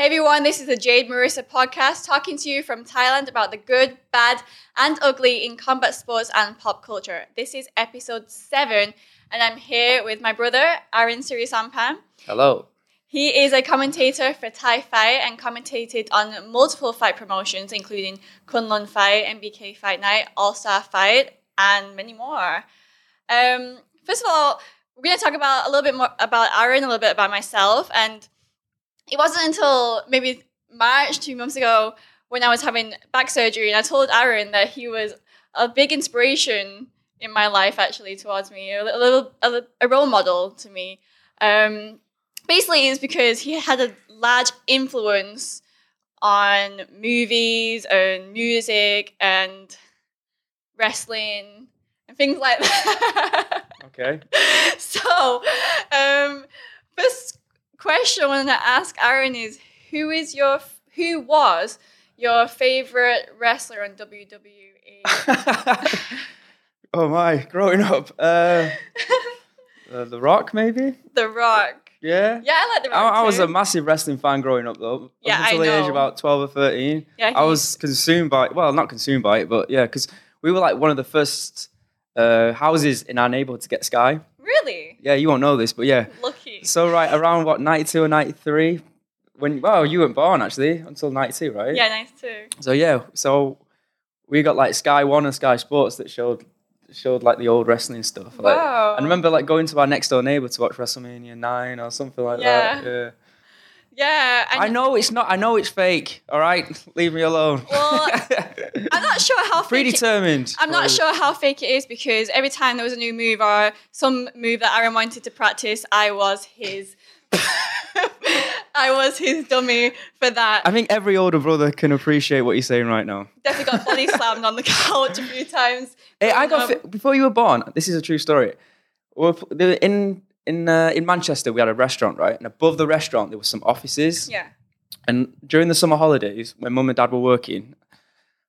Hey everyone, this is the Jade Marrisa podcast talking to you from Thailand about the good, bad, and ugly in combat sports and pop culture. This is episode seven, and I'm here with my brother, Arran Sirisompan. Hello. He is a commentator for Thai Fight and commentated on multiple fight promotions, including Kunlun Fight, MBK Fight Night, All Star Fight, and many more. Um, first of all, we're going to talk about a little bit more about Arran, a little bit about myself, and it wasn't until maybe March, two months ago, when I was having back surgery, and I told Arran that he was a big inspiration in my life, actually, towards me, a little, a, a role model to me. Um, basically, it's because he had a large influence on movies and music and wrestling and things like that. Okay. so, um, first question I want to ask Arran is who is your who was your favorite wrestler on WWE? oh my, growing up, uh, uh, The Rock maybe. The Rock. Yeah. Yeah, I like The I, Rock. I was a massive wrestling fan growing up though. Yeah, Up until I the age of about twelve or thirteen. Yeah, I he- was consumed by well, not consumed by it, but yeah, because we were like one of the first uh, houses in our neighborhood to get Sky. Really Yeah, you won't know this, but yeah. lucky. So right around what ninety two or ninety three, when well you weren't born actually until ninety two, right? Yeah, nice too. So yeah, so we got like Sky One and Sky Sports that showed showed like the old wrestling stuff. Like, Wow. I remember like going to our next door neighbor to watch WrestleMania nine or something like Yeah. that. Yeah. Yeah, and I know it's not. I know it's fake. All right, leave me alone. Well, I'm not sure how fake it- predetermined. I'm not sure how fake it is because every time there was a new move or some move that Arran wanted to practice, I was his. I was his dummy for that. I think every older brother can appreciate what you're saying right now. Definitely got body slammed on the couch a few times. Hey, I got Um, fi- before you were born. This is a true story. In in uh, in Manchester, we had a restaurant, right? And above the restaurant, there were some offices. Yeah. And during the summer holidays, when mum and dad were working,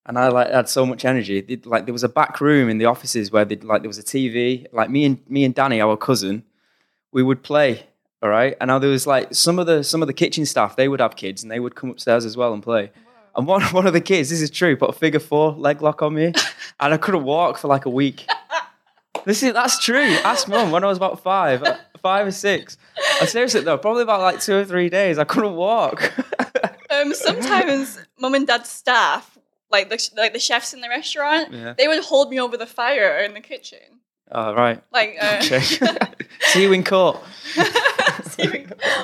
and I like had so much energy, they'd, like there was a back room in the offices where they'd, like there was a TV. Like me and me and Danny, our cousin, we would play. All right, and now there was like some of the some of the kitchen staff. They would have kids, and they would come upstairs as well and play. And one one of the kids, this is true, put a figure four leg lock on me, and I couldn't walk for like a week. This is that's true. Ask mum when I was about five, uh, five or six. I seriously though, probably about like two or three days, I couldn't walk. Um, sometimes mum and dad's staff, like the like the chefs in the restaurant, Yeah. they would hold me over the fire in the kitchen. oh, right. Like, uh, Okay. See you in court.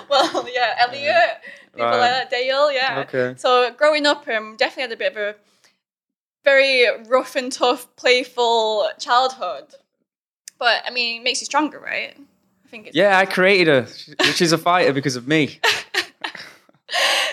well, yeah, Elliot, people Right. like that, Dale, yeah. Okay. So growing up, I um, definitely had a bit of a very rough and tough, playful childhood. But I mean, it makes you stronger, right? I think it's Yeah, I created her. She's a fighter because of me.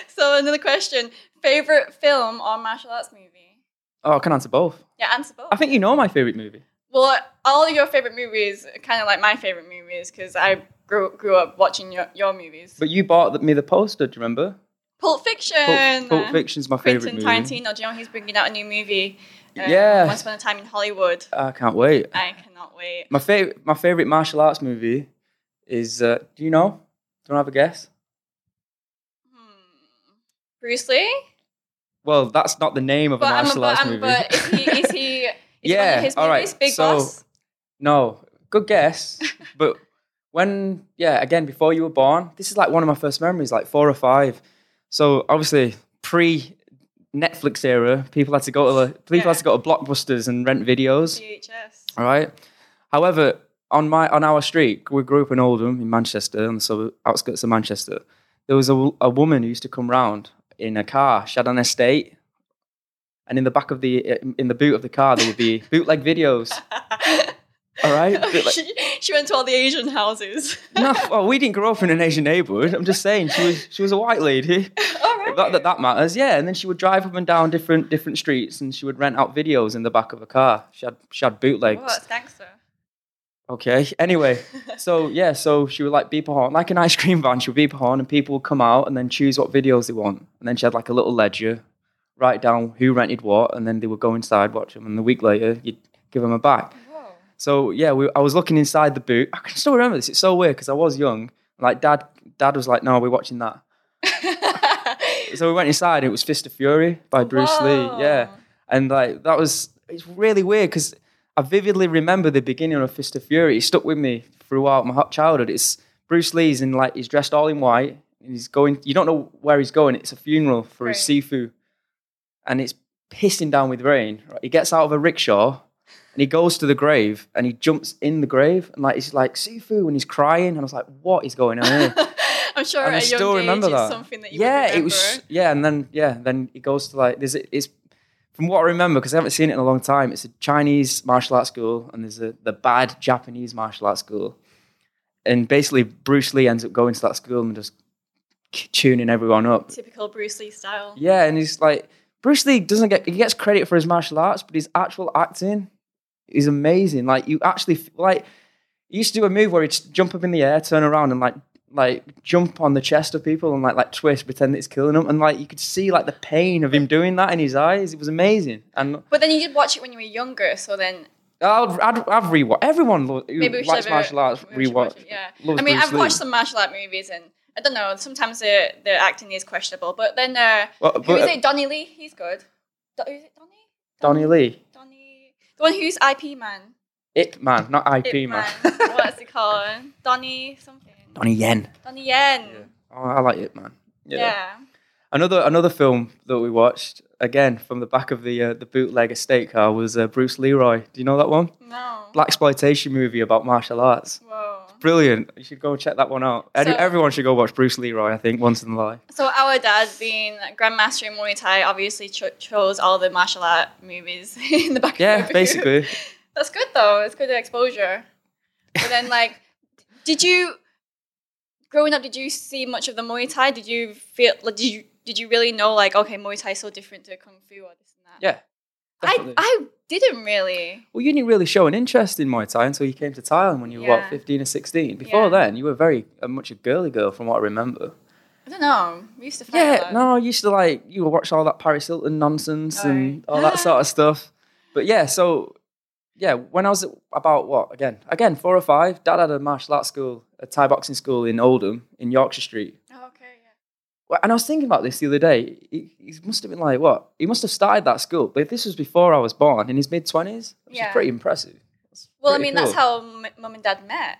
So another question: favorite film or martial arts movie? Oh, I can answer both. Yeah, answer both. I think you know my favorite movie. Well, all your favorite movies are kind of like my favorite movies because I grew grew up watching your, your movies. But you bought me the poster. Do you remember? Pulp Fiction. Pulp, Pulp Fiction's my favorite Quentin movie. Tarantino. Do you know he's bringing out a new movie? um, Yeah. Once Upon a Time in Hollywood. I can't wait. I cannot wait. My favorite, my favorite martial arts movie is. Uh, do you know? Do you want to have a guess? Hmm. Bruce Lee. Well, that's not the name of a But, um, martial but, arts um, movie. but is he? Is he? Is Yeah, One of his all right, Big so- Boss. No, good guess. but when, yeah, again, before you were born, this is like one of my first memories, like four or five. So obviously, pre Netflix era, people had to go to the, people Yeah. had to go to blockbusters and rent videos. VHS. All right. However, on my on our street, we grew up in Oldham in Manchester, on the outskirts of Manchester. There was a, a woman who used to come round in a car. She had an estate, and in the back of the eh, in the boot of the car there would be bootleg videos. All right. She, she went to all the Asian houses. no, well, we didn't grow up in an Asian neighborhood. I'm just saying she was she was a white lady. all right. That, that that matters, yeah. And then she would drive up and down different different streets, and she would rent out videos in the back of a car. She had she had bootlegs. What? Thanks, sir. Okay. Anyway, so yeah, so she would like beep a horn, like an ice cream van. She would beep a horn, and people would come out and then choose what videos they want. And then she had like a little ledger, write down who rented what, and then they would go inside, watch them, and the week later you'd give them a back. Whoa. So yeah, we, I was looking inside the boot. I can still remember this. It's so weird because I was young. Like dad, dad was like, "No, we're watching that." so we went inside. It was Fist of Fury by Bruce Lee. Yeah, and like that was it's really weird because I vividly remember the beginning of Fist of Fury. It stuck with me throughout my hot childhood. It's Bruce Lee's in like he's dressed all in white and he's going. You don't know where he's going. It's a funeral for his Right. Sifu, and it's pissing down with rain. Right? He gets out of a rickshaw. And he goes to the grave and he jumps in the grave and like he's like Sifu and he's crying and I was like, what is going on here? I'm sure and I at a young still age remember that. something that you yeah, remember. it was. Yeah, and then yeah, then it goes to like there's it's from what I remember because I haven't seen it in a long time. It's a Chinese martial arts school, and there's a the bad Japanese martial arts school, and basically Bruce Lee ends up going to that school and just tuning everyone up. typical Bruce Lee style. Yeah, and he's like Bruce Lee doesn't get he gets credit for his martial arts, but his actual acting is amazing. Like you actually like he used to do a move where he'd jump up in the air, turn around, and like like jump on the chest of people and like like twist, pretend it's killing them, and like you could see like the pain of him doing that in his eyes. It was amazing, and But then you did watch it when you were younger, so then I'll, I'd, I've rewatched everyone lo- who maybe we should likes have martial arts rewatch. it, Yeah, I mean, Bruce I've Lee. watched some martial art movies, and I don't know. Sometimes the the acting is questionable, but then uh, Well, who but, is uh, it? Donnie Lee, he's good. Do- is it Donnie? Donnie Lee, Donnie, the one who's IP man. Ip Man, not IP Ip man. What's it called? Donnie something. Donnie Yen. Donnie Yen. Oh, I like it, Man. Yeah. Another another film that we watched again from the back of the uh, the bootleg estate car was uh, Bruce Leroy. Do you know that one? No. Black exploitation movie about martial arts. Whoa. Brilliant. You should go check that one out. So- Everyone should go watch Bruce Leroy. I think once in a life. So our dad, being Grandmaster in Muay Thai, obviously cho- chose all the martial art movies in the back. Yeah, of the basically. That's good though. It's good exposure. But then, like, did you growing up? Did you see much of the Muay Thai? Did you feel? Like, did you did you really know like okay, Muay Thai is so different to Kung Fu or this and that? Yeah. I definitely. I didn't really. well, you didn't really show an interest in Muay Thai until you came to Thailand when you were what, fifteen or sixteen. Before Yeah. then, you were very uh, much a girly girl, from what I remember. I don't know. We used to fight Yeah, no, I used to like you would watch all that Paris Hilton nonsense Oh, and all that sort of stuff. But yeah, so yeah, when I was about what again, again four or five, Dad had a martial arts school, a Thai boxing school in Oldham in Yorkshire Street. Oh, okay. Yeah. And I was thinking about this the other day. He, he must have been like what? He must have started that school, but this was before I was born, in his mid twenties, which Yeah. is pretty impressive. That's Well, I pretty mean, that's how m- mum and dad met.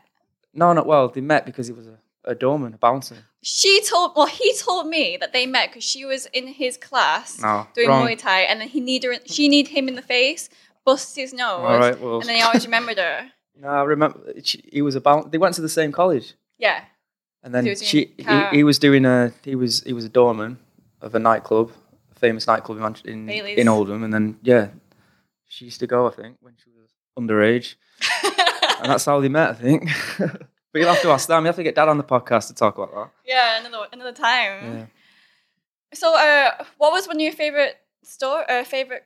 No, not well. They met because he was a, a doorman, a bouncer. She told, well, he told me that they met because she was in his class No, doing wrong. Muay Thai, and then he need her, she need him in the face, bust his nose, All right, well, and then he always remembered her. no, I remember she, he was a bouncer. They went to the same college. Yeah, And then He was she, doing he, he was doing a, he was, he was a doorman of a nightclub, a famous nightclub in, Manch- in, Bailey's. in Oldham. And then, yeah, she used to go, I think, when she was underage. and that's how they met, I think. but you'll have to ask them. You have to get Dad on the podcast to talk about that. yeah, another another time. Yeah. So, uh, what was one of your favorite store, uh, favorite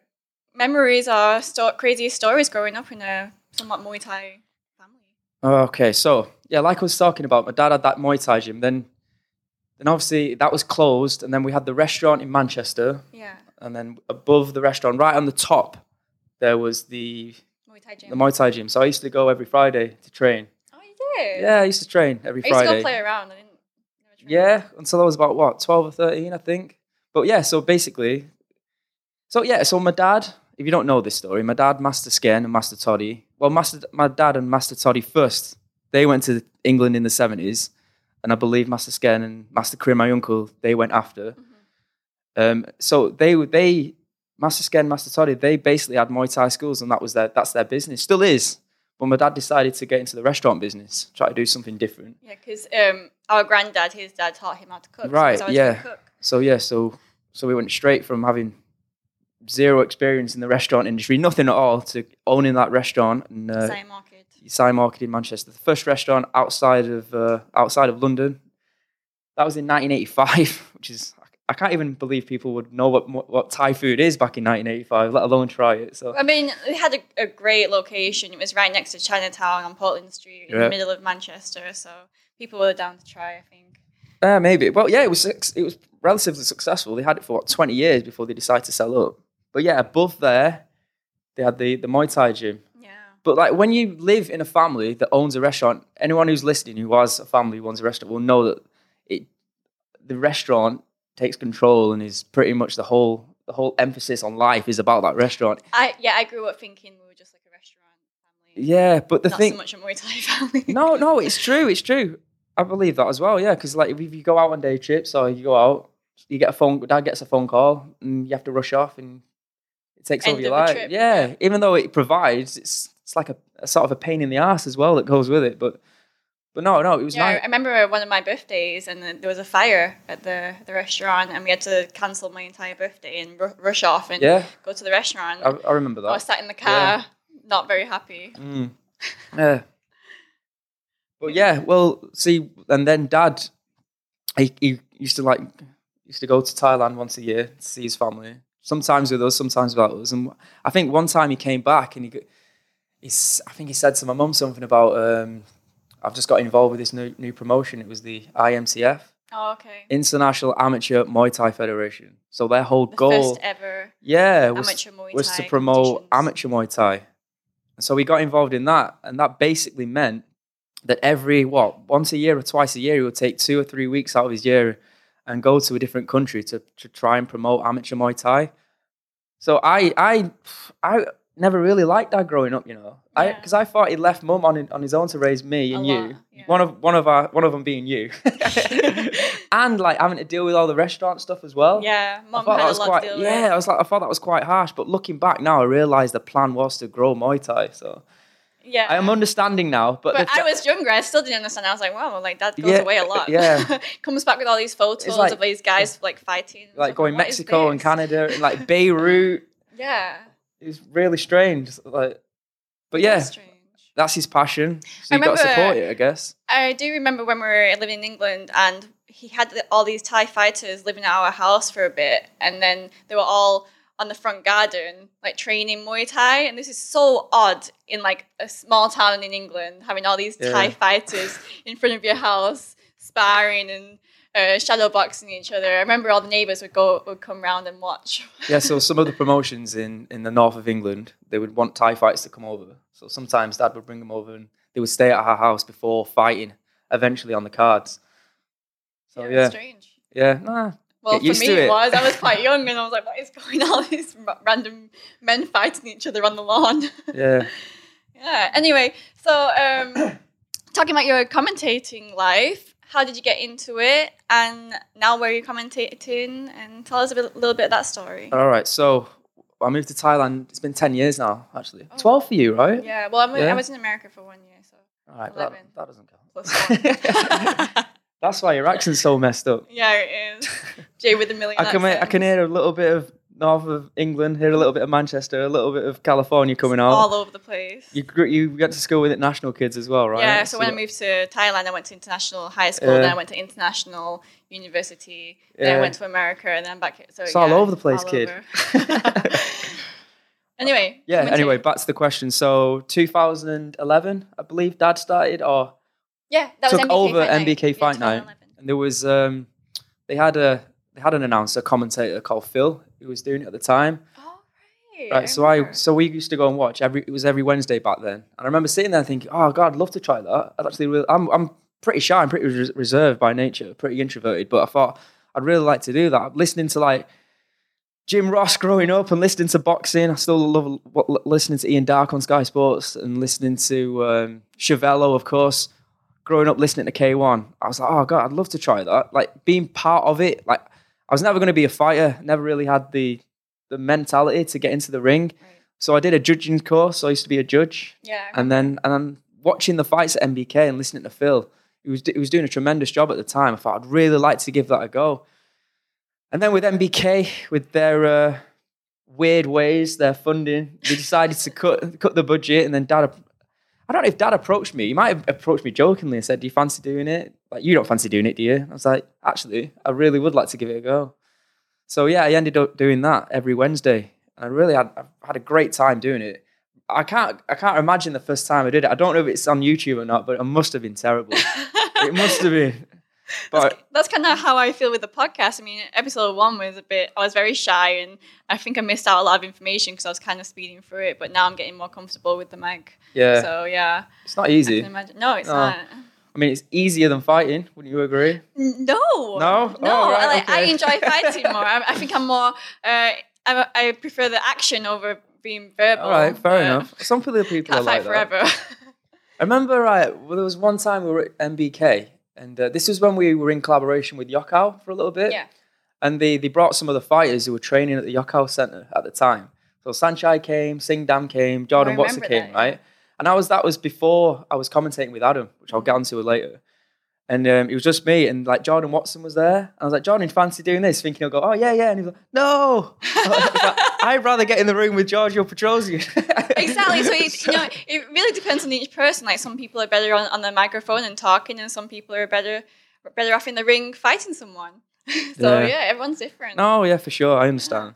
memories or sto- craziest stories growing up in a somewhat Muay Thai family? Okay, so yeah, like I was talking about, my dad had that Muay Thai gym. Then, then obviously that was closed, and then we had the restaurant in Manchester, Yeah, and then above the restaurant, right on the top, there was the Muay Thai gym. the Muay Thai gym. So I used to go every Friday to train. oh, you did. Yeah, I used to train every I used to Friday. go play around. I didn't. Yeah, until I was about what, 12 or 13, I think. But yeah, so basically, so yeah, so my dad, if you don't know this story, my dad, Master Sken and Master Toddy, well, Master, my dad and Master Toddy first, they went to England in the 70s. And I believe Master Sken and Master Krim, my uncle, they went after. Um, so they, they, Master Sken, Master Toddy, they basically had Muay Thai schools and that was their, that's their business. Still is. But my dad decided to get into the restaurant business, try to do something different. Yeah, because um, our granddad, his dad taught him how to cook. so Right, always yeah. Cook. So yeah, so so we went straight from having zero experience in the restaurant industry, nothing at all, to owning that restaurant and uh, market. Sign Market in Manchester, the first restaurant outside of uh, outside of London. That was in 1985, which is I can't even believe people would know what what Thai food is back in 1985, let alone try it. So I mean, it had a, a great location. It was right next to Chinatown on Portland Street in Yeah. the middle of Manchester. So people were down to try, I think. uh, maybe, well, yeah, it was it was relatively successful. They had it for what 20 years before they decided to sell up. But yeah, above there, they had the the Muay Thai gym. Yeah. But like when you live in a family that owns a restaurant, anyone who's listening who has a family who owns a restaurant will know that it the restaurant takes control and is pretty much the whole the whole emphasis on life is about that restaurant. I yeah, I grew up thinking we were just like a restaurant family. Yeah, but the thing. not thing so much a Muay Thai family. no, no, it's true. It's true. I believe that as well. Yeah, because like if you go out on day trips or you go out, you get a phone. Dad gets a phone call, and you have to rush off, and it takes End over your life. trip, yeah, yeah. even though it provides, it's it's like a, a sort of a pain in the ass as well that goes with it. But but no, no, it was Yeah, I remember one of my birthdays, and there was a fire at the, the restaurant, and we had to cancel my entire birthday and ru- rush off and Yeah, go to the restaurant. I, I remember that. I was sat in the car, not very happy. Mm. Yeah. But yeah, well, see, and then Dad, he, he used to like used to go to Thailand once a year to see his family. Sometimes with us, sometimes without us. And I think one time he came back and he, he's, I think he said to my mum something about, um, I've just got involved with this new new promotion. It was the IMCF, Oh, okay. International Amateur Muay Thai Federation. So their whole The goal, first ever yeah, was was to promote amateur Muay Thai. And so we got involved in that, and that basically meant that every what once a year or twice a year he would take two or three weeks out of his year and go to a different country to to try and promote amateur Muay Thai. So I I I never really liked that growing up, you know. I because I thought he left mum on on his own to raise me and you. yeah. One of one of our one of them being you, and like having to deal with all the restaurant stuff as well. Yeah, mum had that a lot quite to deal yeah. with. I was like I thought that was quite harsh, but looking back now, I realised the plan was to grow Muay Thai. So Yeah. I am understanding now. But, but I was younger. I still didn't understand. I was like, wow, like that goes Yeah, away a lot. yeah. Comes back with all these photos like- of these guys like fighting. like going is Mexico and? Canada and like Beirut. Yeah. It was really strange. Like, but yeah, That's that's his passion. So you've got to support it, I guess. I do remember when we were living in England and he had all these Thai fighters living at our house for a bit and then they were all on the front garden like training Muay Thai and this is so odd in like a small town in England having all these Thai fighters in front of your house sparring and uh, shadow boxing each other. I remember all the neighbors would go would come round and watch. Yeah, so some of the promotions in, in the north of England, they would want Thai fights to come over. So sometimes Dad would bring them over and they would stay at our house before fighting, eventually on the cards. So it's yeah, strange. yeah, nah, Well, Get for me it it. was. I was quite young, and I was like, "What is going on? These random men fighting each other on the lawn." yeah. yeah. Anyway, so um, talking about your commentating life, how did you get into it, and now where are you commentating? And tell us a bit, little bit of that story. All right, so I moved to Thailand. It's been ten years now, actually. Oh. Twelve for you, right? yeah. Well, I'm, I was in America for one year, so All right, that, that doesn't count. That's why your accent's so messed up. yeah, it is. Jay with a million. I can, I can hear a little bit of north of England, hear a little bit of Manchester, a little bit of California coming out. all over the place. You grew, you went to school with international kids as well, right? Yeah, so when I moved to Thailand, I went to international high school, Yeah. then I went to international university, then I went to America, and then back here. So It's all over the place, kid. anyway. yeah. Anyway, back to the question. So 2011, I believe, Dad started or yeah, that was took MBK over Fight Night. MBK Yeah, Fight Night, and there was um, they had a they had an announcer, commentator called Phil, who was doing it at the time. Oh, right. Right, so I so we used to go and watch every it was every Wednesday back then, and I remember sitting there thinking, oh God, I'd love to try that. I'd actually, really, I'm I'm pretty shy, I'm pretty res- reserved by nature, pretty introverted, but I thought I'd really like to do that. Listening to like Jim Ross growing up and listening to boxing, I still love what- listening to Ian Darke on Sky Sports and listening to um, Chevello, of course. Growing up listening to K1, I was like, oh God, I'd love to try that. Like being part of it, like I was never going to be a fighter, never really had the the mentality to get into the ring. Right. So I did a judging course. So I used to be a judge, Yeah. and then and then watching the fights at MBK and listening to Phil, he was he was doing a tremendous job at the time. I thought I'd really like to give that a go. And then with MBK, with their uh, weird ways, their funding, they decided to cut cut the budget. And then Dad, I don't know if Dad approached me. He might have approached me jokingly and said, "Do you fancy doing it? Like you don't fancy doing it, do you?" I was like, "Actually, I really would like to give it a go." So yeah, I ended up doing that every Wednesday, and I really had I had a great time doing it. I can't I can't imagine the first time I did it. I don't know if it's on YouTube or not, but it must have been terrible. it must have been. But That's kind of how I feel with the podcast. I mean, episode one was a bit, I was very shy and I think I missed out a lot of information because I was kind of speeding through it, but now I'm getting more comfortable with the mic. yeah, So, yeah. it's not I easy. can imagine. No, it's No. not. I mean, it's easier than fighting. Wouldn't you agree? No. No? No. Oh, right, like, I enjoy fighting more. I, I think I'm more. Uh, I, I prefer the action over being verbal. All right, fair enough. Some people people are fight like that. forever. I remember, right, well, there was one time we were at MBK, and uh, this was when we were in collaboration with Yokkao for a little bit. yeah. And they, they brought some of the fighters who were training at the Yokkao Centre at the time. So Saenchai came, Singdam came, Jordan Watson came, that, right? And I was that was before I was commentating with Adam, which I'll get onto later. And um, it was just me, and like Jordan Watson was there. I was like, Jordan, fancy doing this? Thinking he'll go, oh yeah, yeah. And he was like, no, like, I'd rather get in the room with Giorgio Petrosian. Exactly. So it, you know, it really depends on each person. Like some people are better on, on the microphone and talking, and some people are better better off in the ring fighting someone. so Yeah. yeah, everyone's different. Oh yeah, for sure. I understand.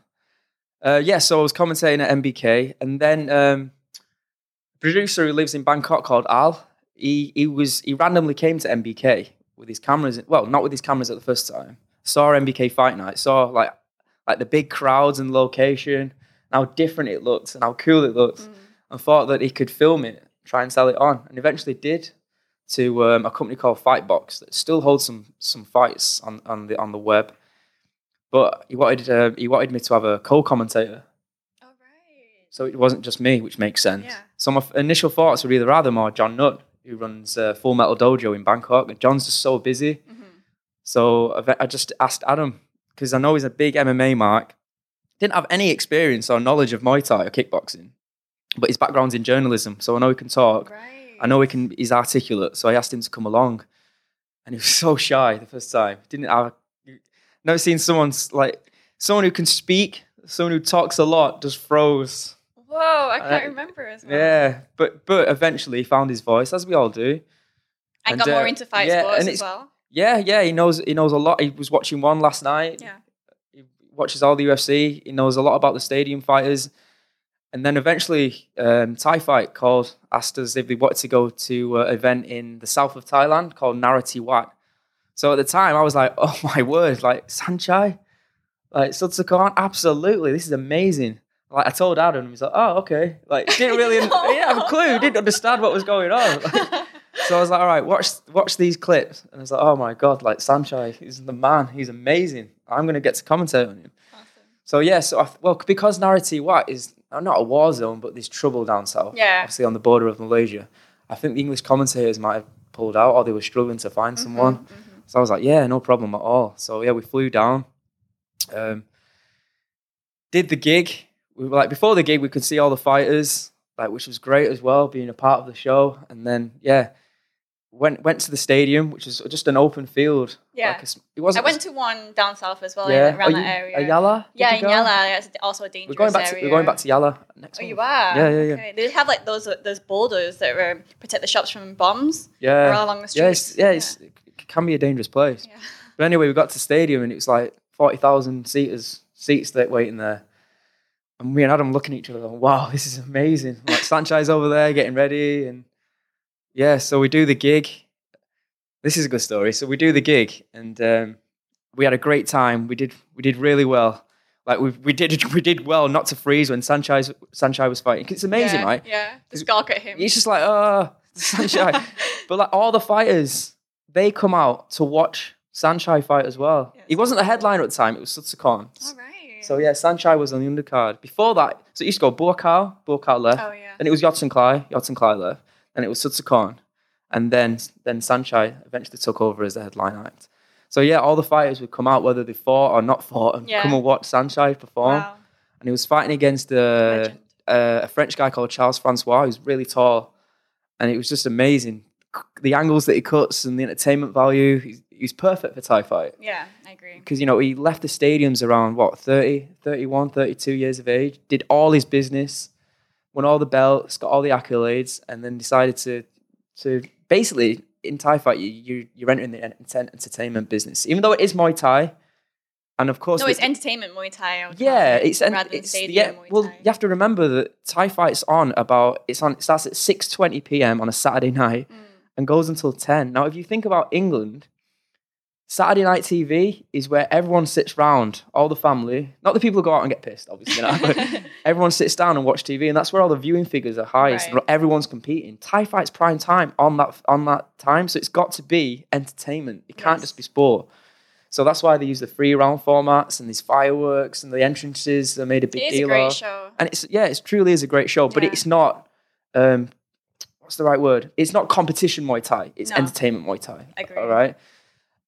Uh, yeah, so I was commentating at MBK, and then um, a producer who lives in Bangkok called Al. He he was he randomly came to MBK with his cameras. Well, not with his cameras at the first time. Saw MBK fight night. Saw like like the big crowds and location, how different it looked and how cool it looked, and thought that he could film it, try and sell it on, and eventually did to um, a company called Fightbox that still holds some some fights on, on the on the web. But he wanted uh, he wanted me to have a co-commentator, All right. so it wasn't just me, which makes sense. Yeah. So my f- initial thoughts were either Adam or John Nutt, who runs uh, Full Metal Dojo in Bangkok, and John's just so busy. Mhm. So I just asked Adam because I know he's a big MMA mark. Didn't have any experience or knowledge of Muay Thai or kickboxing, but his background's in journalism, so I know he can talk. Right. I know he can. He's articulate, so I asked him to come along, and he was so shy the first time. Didn't have. Never seen someone like someone who can speak, someone who talks a lot, just froze. Whoa, I can't Uh, remember as well. Yeah, but but eventually he found his voice, as we all do. I And, got uh, more into fight yeah, sports as well. Yeah, yeah, he knows he knows a lot. He was watching one last night. Yeah. He watches all the UFC. He knows a lot about the stadium fighters. And then eventually, um, Thai Fight called, asked us if we wanted to go to an event in the south of Thailand called Narathiwat. So at the time, I was like, oh my word, like Saenchai, like Sudsakorn, absolutely, this is amazing. Like I told Adam, he's like, oh okay, like didn't really, he didn't have a clue, didn't understand what was going on. So I was like, all right, watch watch these clips. And I was like, oh my god, like Saenchai, he's the man. He's amazing. I'm gonna get to commentate on him. Awesome. So yeah, so I, well, because Narathiwat is not a war zone, but there's trouble down south. Yeah. Obviously on the border of Malaysia. I think the English commentators might have pulled out, or they were struggling to find Mm-hmm, someone. So I was like, yeah, no problem at all. So yeah, we flew down. Um, did the gig. We were like before the gig, we could see all the fighters, like which was great as well, being a part of the show. And then yeah, went went to the stadium, which is just an open field. Yeah. like a it wasn't. I went to one down south as well, yeah, around Are that area. Ayala. Did Yeah, you in? Yala, that's also a dangerous We're going back. To, we're going back to Yala next Oh, month. you are? Yeah, yeah, yeah. Okay. They have like those those boulders that uh, protect the shops from bombs Yeah, all along the yeah, it's, streets. yeah, it's, it can be a dangerous place. Yeah. But anyway, we got to the stadium and it was like forty thousand seaters seats that waiting there. And me and Adam looking at each other, going, "Wow, this is amazing!" Like Saenchai's over there getting ready, and yeah, so we do the gig. This is a good story. So we do the gig, and um, we had a great time. We did we did really well. Like we we did we did well not to freeze when Saenchai's Saenchai was fighting. It's amazing, yeah, right? Yeah, the skulk at him. He's just like, oh, Saenchai. but like all the fighters, they come out to watch Saenchai fight as well. Yeah, he wasn't the headliner at the time, it was Sudsakorn. All right. So yeah, Saenchai was on the undercard. Before that, so it used to go Buakaw, Buakaw left. Oh yeah. Then it was Yodsanklai, left. Then it was Sudsakorn. And then then Saenchai eventually took over as the headline act. So yeah, all the fighters would come out, whether they fought or not fought, and Yeah. come and watch Saenchai perform. Wow. And he was fighting against uh, Legend. uh, a French guy called Charles Francois, who's really tall, and it was just amazing. The angles that he cuts and the entertainment value, he's, he's perfect for Thai fight. Yeah, I agree. Because, you know, he left the stadiums around, what, 30, 31, 32 years of age, did all his business, won all the belts, got all the accolades, and then decided to, to basically, in Thai fight, you, you, you're entering the ent- entertainment business. Even though it is Muay Thai, and of course... No, the- it's entertainment Muay Thai. I would call yeah, it, it's rather than it's stadium yeah. Well, you have to remember that Thai fight's on about it's on. It starts at six twenty p.m. on a Saturday night Mm. And goes until ten. Now, if you think about England, Saturday night TV is where everyone sits round, all the family, not the people who go out and get pissed, obviously, not, but everyone sits down and watch TV, and that's where all the viewing figures are highest. Right. And everyone's competing. Thai fights prime time on that on that time, so it's got to be entertainment. It can't Yes. just be sport. So that's why they use the free round formats and these fireworks and the entrances. They made a big deal. It is a great of. show. And it's yeah, it truly is a great show, but it's not. Um, what's the right word? It's not competition Muay Thai. It's No. entertainment Muay Thai. I Agree. All right.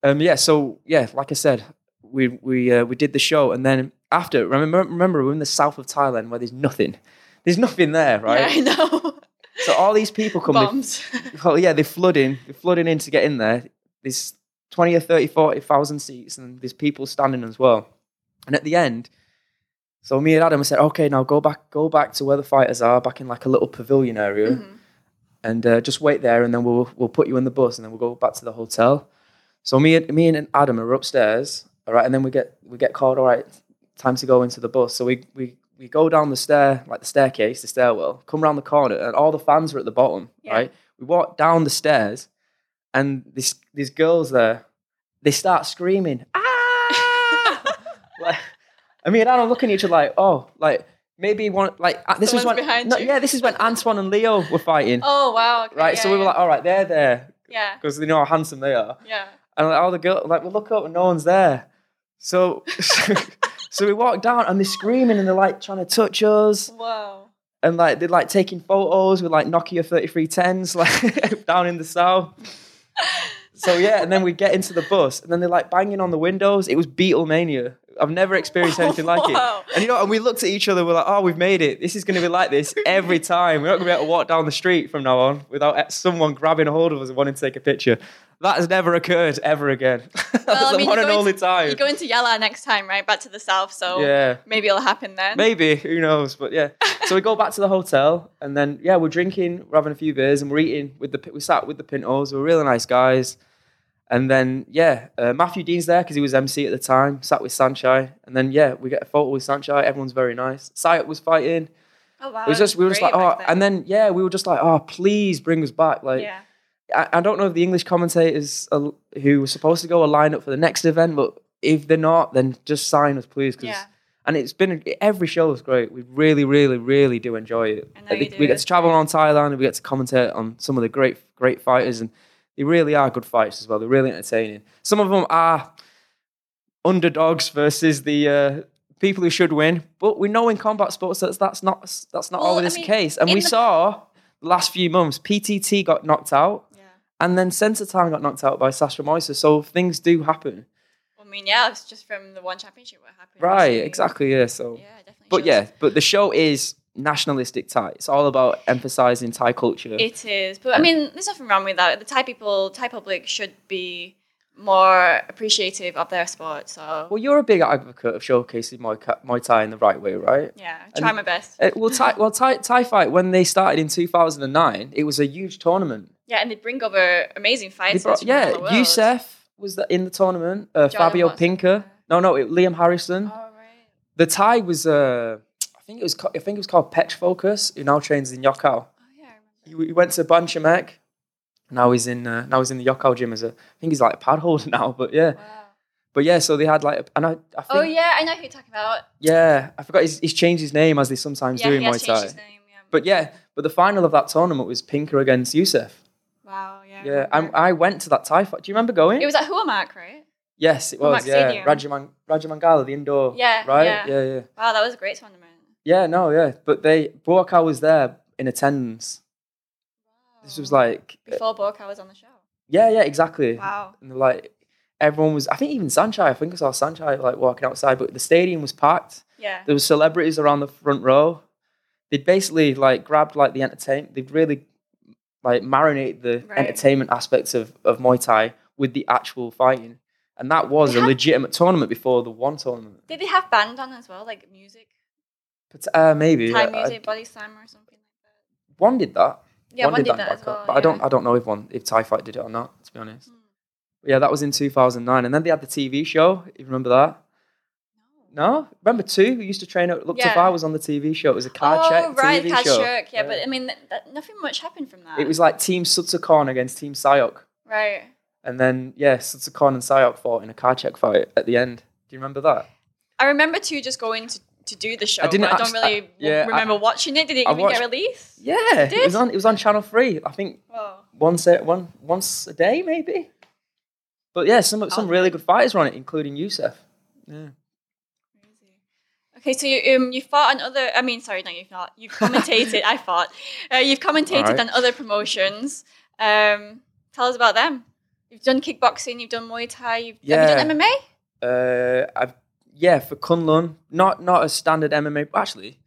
Um. Yeah. So yeah, like I said, we we uh, we did the show, and then after, remember remember we're in the south of Thailand where there's nothing. There's nothing there, right? Yeah, I know. So all these people come. they- well, yeah, they're flooding. They're flooding in to get in there. There's 20 or 30, 40,000 seats, and there's people standing as well. And at the end, so me and Adam said, okay, now go back, go back to where the fighters are, back in like a little pavilion area, Mhm. And uh, just wait there, and then we'll we'll put you in the bus, and then we'll go back to the hotel. So me and me and Adam are upstairs, all right, and then we get we get called, all right, time to go into the bus. So we we we go down the stair, like the staircase, the stairwell, come around the corner, and all the fans are at the bottom, Yeah. right? We walk down the stairs, and this these girls there, they start screaming, ah! like, I mean, Adam looking at each other like, oh, like maybe one, like uh, this was when, behind no, yeah, this is when Antoine and Leo were fighting, Oh wow. Okay, right? yeah, so we were yeah. like, all right, they're there yeah, because they know how handsome they are. yeah. And like, all the girls, like, we look up and no one's there. So, so we walk down and they're screaming and they're like trying to touch us. Whoa. And like, they're like taking photos with like Nokia 3310s, like down in the south. So yeah, and then we get into the bus and then they're like banging on the windows. It was Beatlemania. I've never experienced anything like it. And you know, and we looked at each other, we're like, oh, we've made it. This is going to be like this every time. We're not going to be able to walk down the street from now on without someone grabbing a hold of us and wanting to take a picture. That has never occurred ever again. That's Well, I the mean, one you're and only to- time. You're going to Yala next time, right? Back to the south, so Yeah. maybe it'll happen then. Maybe, who knows? But yeah. So we go back to the hotel and then yeah, we're drinking, we're having a few beers and we're eating with the we sat with the Pintos, we were really nice guys. And then yeah, uh, Matthew Dean's there because he was MC at the time, sat with Saenchai. And then yeah, we get a photo with Saenchai, everyone's very nice. Sayat was fighting. Oh wow. It was just we were just like, oh and then yeah, we were just like, oh please bring us back. Like yeah. I, I don't know if the English commentators uh, who were supposed to go are lined up for the next event, but if they're not, then just sign us, please. 'cause- Yeah. And it's been every show is great. We really, really, really do enjoy it. I know Like, you we do, get to travel around Thailand and we get to commentate on some of the great, great fighters, and they really are good fights as well. They're really entertaining. Some of them are underdogs versus the uh, people who should win, but we know in combat sports that's that's not that's not Well, always I the case. And we the- saw the last few months, PTT got knocked out. Yeah. And then Centre Time got knocked out by Sasha Moisa. So things do happen. I mean, yeah, it's just from the one championship what happened. Right, recently. exactly. Yeah. So, Yeah, definitely. but shows. yeah, but the show is nationalistic Thai. It's all about emphasizing Thai culture. It is, but I mean, there's nothing wrong with that. The Thai people, Thai public should be more appreciative of their sport. So well, you're a big advocate of showcasing Muay, Muay Thai in the right way, right? yeah, try And- my best. Uh, well, Thai, well, Thai, Thai Fight when they started in 2009, it was a huge tournament. Yeah, and they bring over amazing fighters. brought- yeah, around the world. Youssef was the, in the tournament. Uh, Fabio Pinca. No, no, it, Liam Harrison. Oh right. The Thai was, uh, think it was, I think it was called Petch Focus, who now trains in Yokkao. Oh yeah, I remember. He, he went to Banchamek. Now he's in, uh, now he's in the Yokkao gym as a, I think he's like a pad holder now. But yeah, Wow. but yeah. So they had like, and I, I think, Oh yeah, I know who you're talking about. yeah, I forgot he's, he's changed his name as they sometimes Yeah, do in he Muay changed Thai. his name. Yeah. But yeah, but the final of that tournament was Pinca against Youssef. wow. Yeah. Yeah. I, I went to that Thai fight. Do you remember going? it was at Huamark, right? yes, it was. Yeah, Rajaman, Rajamangala, the indoor. Yeah, Right. yeah. yeah, yeah. Wow, that was a great tournament. Yeah, no, yeah. But they Buakaw was there in attendance. This was like eh before Buakaw was on the show. yeah, yeah, exactly. Wow. And like everyone was I think even Saenchai, I think I saw Saenchai like walking outside, but the stadium was packed. Yeah. There was celebrities around the front row. They'd basically like grabbed like the entertainment they'd really like marinate the Right. entertainment aspects of, of Muay Thai with the actual fighting. And that was They a had- legitimate tournament before the one tournament. Did they have band on as well, like music, But uh, maybe Thai I- I- music, body slammer or something like that? one did that. Yeah, one, did in that as well. But I don't I don't know if one if Thai Fight did it or not, to be honest. But yeah, that was in 2009. And then they had the TV show. You remember that? No? Remember two? We used to train at Look Yeah. to Far was on the TV show. It was a card oh, check right, TV card show. check. Yeah, but I mean, that, that, nothing much happened from that. It was like Team Sudsakorn against Team Saiyok. right. And then yeah, Sudsakorn and Saiyok fought in a Kard Chuek fight at the end. Do you remember that? I remember two just going to, to do the show. I didn't but I don't really I- yeah, I- remember watching it. Did it I even watched- get released? Yeah, it did? was on. It was on Channel Three. I think Whoa. once a one once a day maybe. But yeah, some some really good fighters were on it, including Youssef. Yeah. Okay, so you um you fought on other. I mean, sorry, no, you've not. You've commentated. I fought. Uh, you've commentated Alright. on other promotions. Um, tell us about them. You've done kickboxing. You've done Muay Thai. You've, Have you done MMA? Uh, I've yeah for Kunlun, not not a standard MMA. Actually,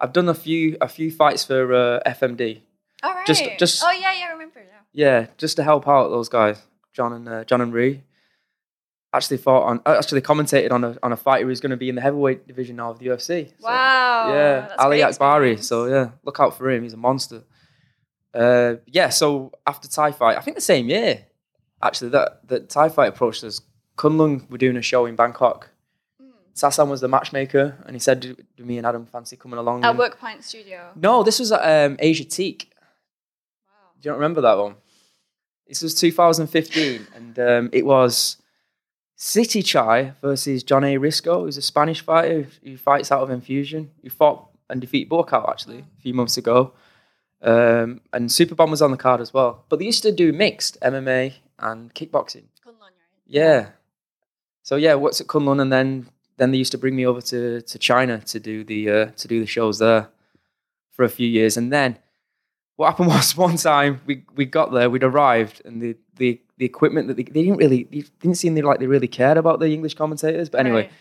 I've done a few a few fights for uh, FMD. All right. Just- just- Oh yeah, yeah. I remember. Yeah. Yeah, just to help out those guys, John and uh, John and Ree. Actually fought on. uh, Actually commentated on a on a fight who was going to be in the heavyweight division now of the UFC. So, Wow. yeah, that's Ali Akbari. So yeah, look out for him. He's a monster. Uh, yeah. So after Thai fight, I think the same year, actually that that Thai fight approached us. Kunlun were doing a show in Bangkok. Sasan was the matchmaker, and he said, "Do, do me and Adam fancy coming along?" At And- Work Point Studio. No, this was at um, Asiatique. Wow. Do you not remember that one? This was 2015, and um, it was Sittichai versus Jonay Risco, who's a Spanish fighter who- fights out of Infusion. He fought and defeated Buakaw actually a few months ago. Um, and Superbon was on the card as well. But they used to do mixed MMA and kickboxing. Kunlun, right? Yeah. So yeah, what's at Kunlun, and then then they used to bring me over to to China to do the uh, to do the shows there for a few years, and then what happened was one time we we got there, we'd arrived, and the the the equipment that they, they didn't really they didn't seem like they really cared about the English commentators, but anyway, Right.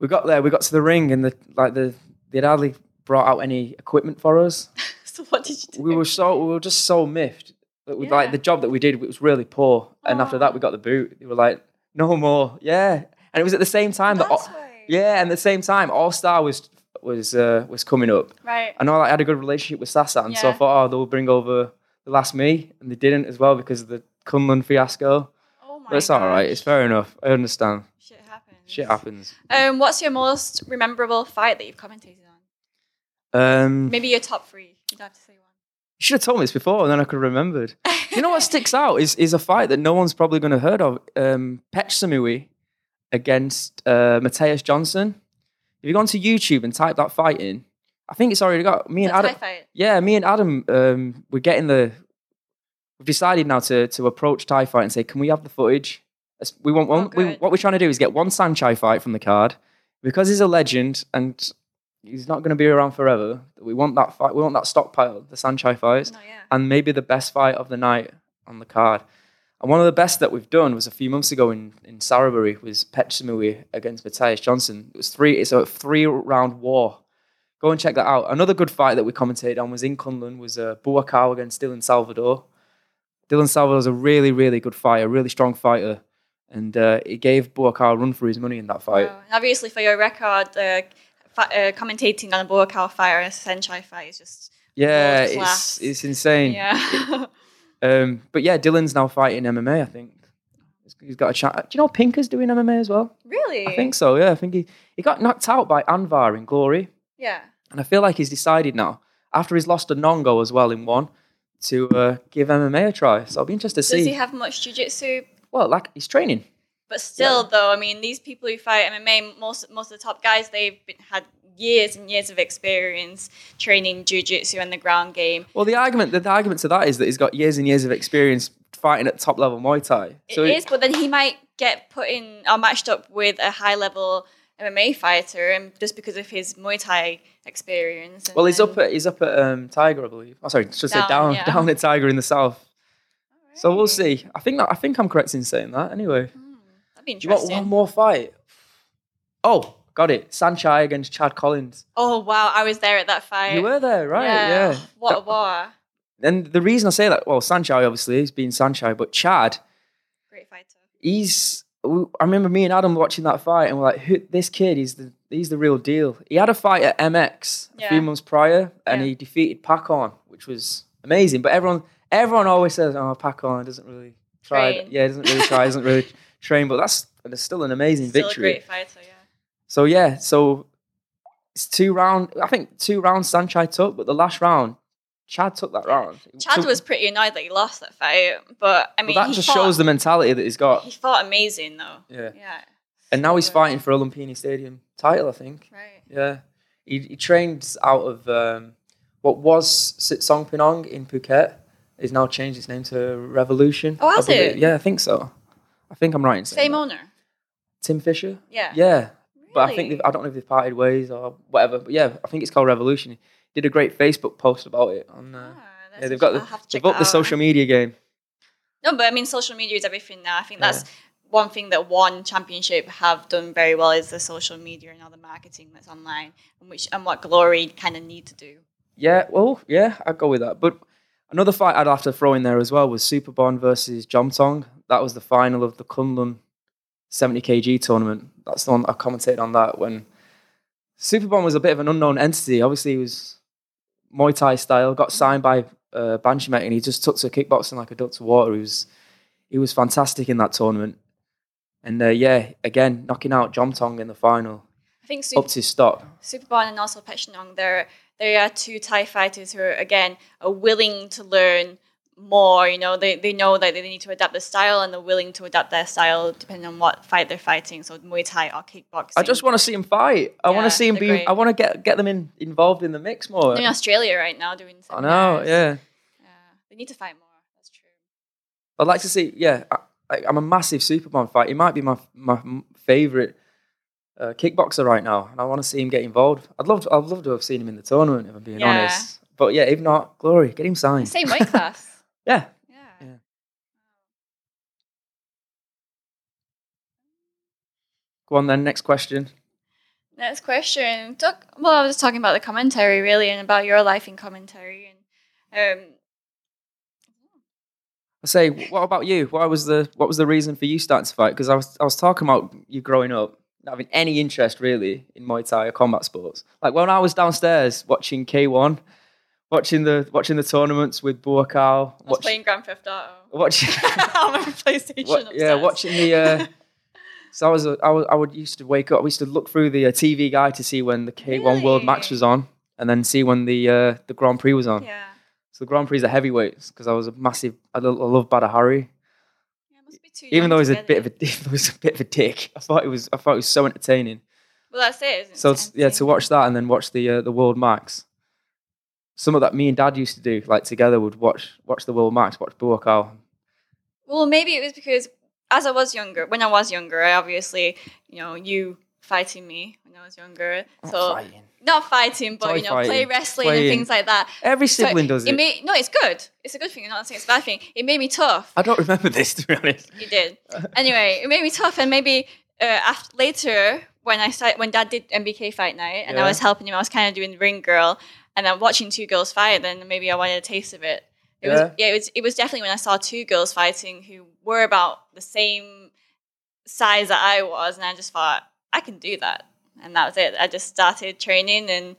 we got there, we got to the ring, and the like the they'd hardly brought out any equipment for us. So what did you do? we were so we were just so miffed. That we Yeah. like the job that we did was really poor. And after that we got the boot. They were like no more. Yeah and it was at the same time that All- yeah and the same time all star was was uh, was coming up Right. i know like, i had a good relationship with sasan so i thought oh they'll bring over the last me and they didn't as well because of the kunlun fiasco Oh my. but it's all right it's fair enough i understand Shit happens. shit happens Um, what's your most memorable fight that you've commentated on? um Maybe your top three. You don't have to say one. you should have told me this before and then i could have remembered you know what sticks out is is a fight that no one's probably going to heard of. Um, Pech Samui against uh, Matthias Johnson. If you go onto YouTube and type that fight in, I think it's already got me and That's Adam. fight. Yeah, me and Adam, um, we're getting the. We've decided now to to approach Thai fight and say, can we have the footage? We want one. Oh, good. what we're trying to do is get one Saenchai fight from the card because he's a legend and he's not going to be around forever. We want that fight. We want that stockpile, the Saenchai fights yeah. and maybe the best fight of the night on the card. And one of the best that we've done was a few months ago in, in Saraburi was Petsamui against Matthias Johnson. It was three, it's a three round war. Go and check that out. Another good fight that we commentated on was in Kunlun, was uh, Buakaw against Dylan Salvador. Dylan Salvador is a really, really good fighter, really strong fighter. And uh, it gave Buakaw a run for his money in that fight. Wow. Obviously, for your record, uh, uh, commentating on a Buakaw fight or a Saenchai fight is just Yeah, it's, it's insane. yeah. Um, but yeah, Dylan's now fighting MMA, I think. He's got a chat. Do you know Pinca's doing MMA as well? really? I think so, yeah. I think he, he got knocked out by Anvar in Glory. Yeah. And I feel like he's decided now, after he's lost to Nong-O as well in one, to uh, give MMA a try. So I'll be interested to Does see. Does he have much jiu-jitsu? well, like he's training. But still, though, I mean, these people who fight MMA, most most of the top guys, they've been, had years and years of experience training jiu-jitsu and the ground game. Well, the argument, the, argument to that is that he's got years and years of experience fighting at top level Muay Thai. It So is, but then he might get put in or matched up with a high level MMA fighter, and just because of his Muay Thai experience. well, he's up at he's up at um, Tiger, I believe. Oh, sorry, should say Down, down yeah. down at Tiger in the south. So we'll see. I think that, I think I'm correct in saying that. Anyway. Hmm, that'd be Do you want one more fight? Oh, got it. Saenchai against Chad Collins. Oh wow, I was there at that fight. You were there, right? Yeah. What a war! and the reason I say that, well, Saenchai obviously he's been Saenchai, but Chad, Great fighter. he's. I remember me and Adam watching that fight, and we're like, Who, "This kid, he's the he's the real deal." He had a fight at MX a few months prior, and Yeah. he defeated Pakorn, which was amazing. But everyone, everyone always says, "Oh, Pakorn doesn't really try." Train. Yeah, doesn't really try, doesn't really train. But that's that's still an amazing Still victory. a great fighter. Yeah. So yeah, so it's two round. I think two rounds Saenchai took, but the last round, Chad took that round. Chad Took- was pretty annoyed that he lost that fight, but I mean, that he just fought, shows the mentality that he's got. he fought amazing though. Yeah. Yeah. And now he's fighting for a Lumpini Stadium title, I think. Right. Yeah. He, he trained out of um, what was Sitsongpeenong in Phuket. He's now changed its name to Revolution. Oh, has it? Yeah, I think so. I think I'm right in saying Same that. owner. Tim Fisher? Yeah. Yeah. But I think they've, I don't know if they've parted ways or whatever. But yeah, I think it's called Revolution. He did a great Facebook post about it. On, uh, Ah, yeah, they've got the, they've that the social media game. No, but I mean, social media is everything now. I think Yeah. that's one thing that one championship have done very well is the social media and all the marketing that's online, and which and what Glory kind of need to do. Yeah, well, yeah, I'd go with that. But another fight I'd have to throw in there as well was Superbon versus Jomtong. That was the final of the Kunlun 70 kg tournament. That's the one I commented on that when Superbon was a bit of an unknown entity. Obviously, he was Muay Thai style, got signed by uh, Banchamek, and he just took to kickboxing like a duck to water. He was he was fantastic in that tournament. And uh, yeah, again, knocking out Jomtong in the final, I think Super, upped his stock. Superbon and also Pechinong, they're they are two Thai fighters who are again are willing to learn more. You know, they, they know that they need to adapt the style and they're willing to adapt their style depending on what fight they're fighting. So Muay Thai or kickboxing. I just want to see him fight. I want to see him they're be. great. I want to get get them in involved in the mix more. They're in Australia right now doing. I know. Yeah, Yeah, they need to fight more. That's true. I'd like to see. Yeah, I, I, I'm a massive Superman fight. He might be my my favorite uh, kickboxer right now, and I want to see him get involved. I'd love. To, I'd love to have seen him in the tournament, if I'm being Yeah. honest. But yeah, if not, glory, get him signed. Same weight class. Yeah. Yeah. Yeah. Go on then. Next question. Next question. Talk, well, I was talking about the commentary really, and about your life in commentary, and um, I say, what about you? What was the what was the reason for you starting to fight? Because I was I was talking about you growing up, not having any interest really in Muay Thai or combat sports. Like when I was downstairs watching K one, watching the watching the tournaments with Buakaw, I was watch, playing Grand Theft Auto watching, on my PlayStation. wa- yeah, watching the. Uh, so I was, I was I would used to wake up. I used to look through the uh, TV guide to see when the K one World Max was on, and then see when the uh, the Grand Prix was on. Yeah. So the Grand Prix is a heavyweights because I was a massive. I, I love Badr Hari. yeah must be too even though he's a bit of a even though he's a bit of a dick. I thought it was I thought it was so entertaining. Well, that's it. isn't it? So yeah, to watch that and then watch the uh, the World Max. Some of that me and Dad used to do, like together, would watch watch the World Max, watch Buakaw. Well, maybe it was because as I was younger, when I was younger, I obviously, you know, you fighting me when I was younger. So not fighting, but Toy you know, play wrestling Playing. and things like that. Every So sibling does it. made, no, it's good. It's a good thing. I'm not saying it's a bad thing. It made me tough. I don't remember this to be honest. You did. Anyway, it made me tough, and maybe uh, after later when I started, when Dad did MBK fight night, and I was helping him, I was kind of doing ring girl, and then watching two girls fight. Then maybe I wanted a taste of it. It Yeah. was yeah, it was it was definitely when I saw two girls fighting who were about the same size that I was, and I just thought I can do that, and that was it. I just started training and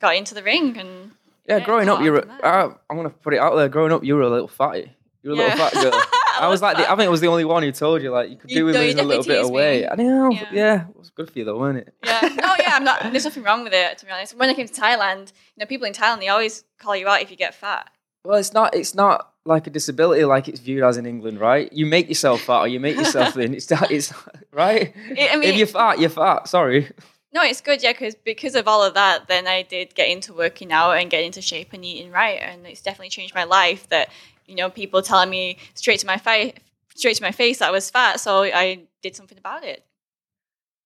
got into the ring, and Yeah, Yeah, growing up, you're. on A, from uh, I'm gonna put it out there. Growing up, you were a little fatty. You were a Yeah. little fat girl. I was like, the, I think it was the only one who told you like you could You- do with no, you losing a little bit of teased weight. I know. Yeah. Yeah. it was good for you though, wasn't it? yeah, no, yeah, I'm not. There's nothing wrong with it, to be honest. When I came to Thailand, you know, people in Thailand they always call you out if you get fat. Well, it's not. It's not like a disability like it's viewed as in England, right? You make yourself fat or you make yourself thin. It's not. It's right. I- I mean- if you're fat, you're fat. Sorry. No, it's good, yeah, because because of all of that, then I did get into working out and get into shape and eating right, and it's definitely changed my life. That you know, people telling me straight to my face, straight to my face that I was fat, so I did something about it.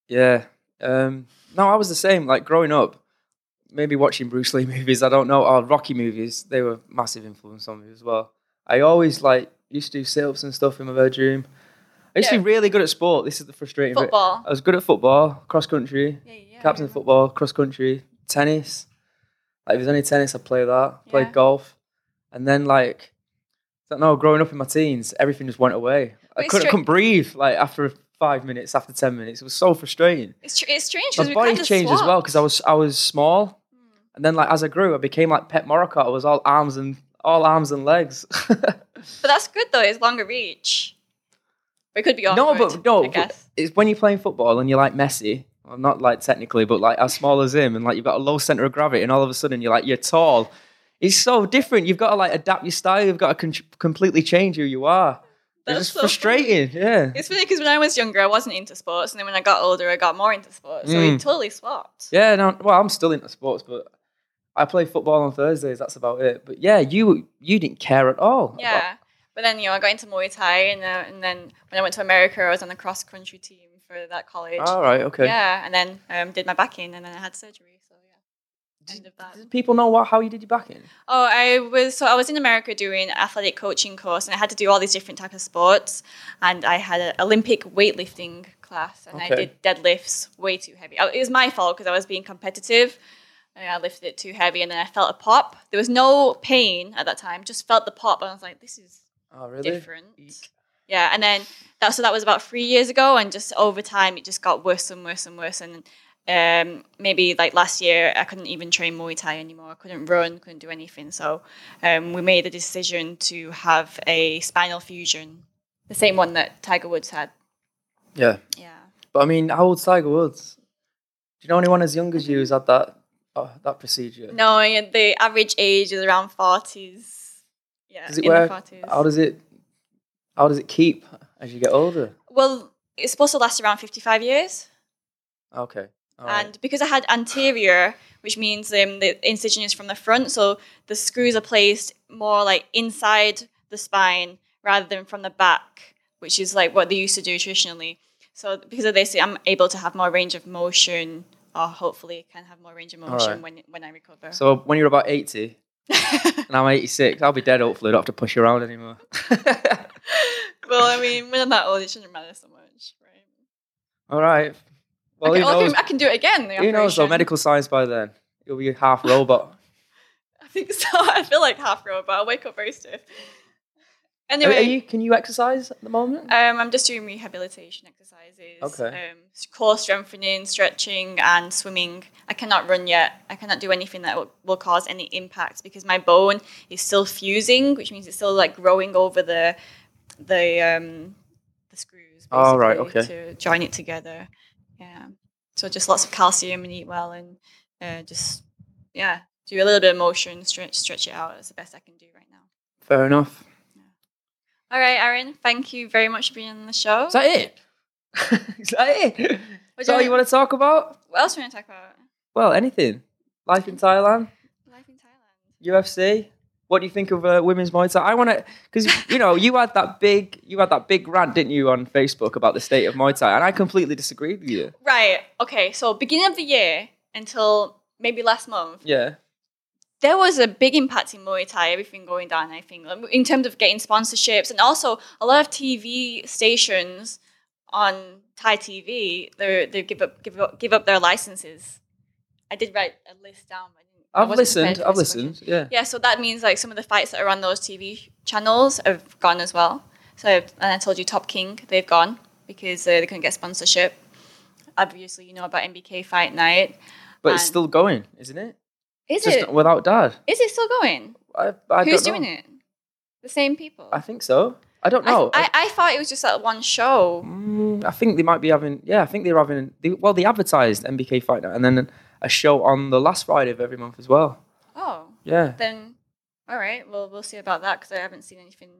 Yeah. Um, no, I was the same. Like growing up, maybe watching Bruce Lee movies. I don't know, or Rocky movies. They were massive influence on me as well. I always like used to do sit-ups and stuff in my bedroom. I used to be really good at sport. This is the frustrating bit. Football. I was good at football, cross country, Yeah, yeah. captain football, cross country, tennis. Like if there's any tennis, I play that. Played Yeah. golf, and then like don't know. Growing up in my teens, everything just went away. I couldn't, couldn't breathe. Like after five minutes, after ten minutes, it was so frustrating. It's, tr- it's strange because My body changed as well because I was I was small, hmm. and then like as I grew, I became like Petchmorakot. I was all arms and all arms and legs. But that's good though. It's longer reach. It could be no, but no, I guess. but it's when you're playing football and you're like Messi. Well, not like technically, but like as small as him, and like you've got a low center of gravity, and all of a sudden you're like you're tall, It's so different. You've got to like adapt your style. You've got to con- completely change who you are. That's it's so frustrating. Yeah. It's funny because when I was younger, I wasn't into sports, and then when I got older, I got more into sports. So we Mm. totally swapped. Yeah, no, well, I'm still into sports, but I play football on Thursdays. That's about it. But yeah, you you didn't care at all. about- Yeah. But then, you know, I got into Muay Thai, and, uh, and then when I went to America, I was on the cross country team for that college. all right. Okay. Yeah, and then um, did my back in, and then I had surgery. So end of that. Did people know what how you did your back in? Oh, I was so I was in America doing athletic coaching course, and I had to do all these different types of sports. And I had an Olympic weightlifting class, and I did deadlifts way too heavy. Oh, It was my fault because I was being competitive. And I lifted it too heavy, and then I felt a pop. There was no pain at that time; just felt the pop, and I was like, "This is Oh, really? different." Eek. Yeah, and then that so that was about three years ago, and just over time, it just got worse and worse and worse. And um, maybe like last year, I couldn't even train Muay Thai anymore. I couldn't run, couldn't do anything. So um, we made the decision to have a spinal fusion, the same one that Tiger Woods had. Yeah, Yeah. but I mean, how old's Tiger Woods? Do you know anyone as young as you who's had that uh, that procedure? No, the average age is around forties. Yeah, Does it in the work? forties. How does it how does it keep as you get older? Well, it's supposed to last around fifty-five years. Okay. All right. And because I had anterior, which means um, the incision is from the front, so the screws are placed more like inside the spine rather than from the back, which is like what they used to do traditionally. So because of this, I'm able to have more range of motion, or hopefully can have more range of motion right. when when I recover. So when you're about 80 and I'm 86, I'll be dead hopefully. I don't have to push you around anymore. well, I mean, when I'm that old, it shouldn't matter so much, right? All right. Well, I, can, knows? I can do it again. the Who knows though? Medical science by then. You'll be half robot. I think so. I feel like half robot. I'll wake up very stiff. Anyway, are you, can you exercise at the moment? Um, I'm just doing rehabilitation exercises. Okay. Um, core strengthening, stretching, and swimming. I cannot run yet. I cannot do anything that will, will cause any impact because my bone is still fusing, which means it's still like growing over the the um the screws. Oh, right, okay. To join it together. Yeah. So just lots of calcium and eat well and uh, just yeah do a little bit of motion, stretch stretch it out. That's the best I can do right now. Fair enough. All right, Arran. Thank you very much for being on the show. Is that it? Is that it? Is What that all you you- want to talk about? What else do you want to talk about? Well, anything. Life in Thailand, Life in Thailand. UFC. What do you think of uh, women's Muay Thai? I want to, because you know, you had that big, you had that big rant, didn't you, on Facebook about the state of Muay Thai, and I completely disagreed with you. Right. Okay. So beginning of the year until maybe last month, Yeah. there was a big impact in Muay Thai. Everything going down. I think in terms of getting sponsorships and also a lot of TV stations on Thai TV. They they give up give up give up their licenses. I did write a list down. I I I've listened. I've listened. Yeah. Yeah, so that means like some of the fights that are on those TV channels have gone as well. So, and I told you Top King, they've gone because uh, they couldn't get sponsorship. Obviously, you know about MBK Fight Night. But it's still going, isn't it? Is Just it? without Dad. Is it still going? I, I Who's doing it? The same people. I think so. I don't I, know. I, I thought it was just that one show. Mm, I think they might be having. Yeah, I think they're having. They, well, they advertised MBK Fight Night, and then a show on the last Friday of every month as well. Oh, Yeah. then all right. Well, we'll see about that because I haven't seen anything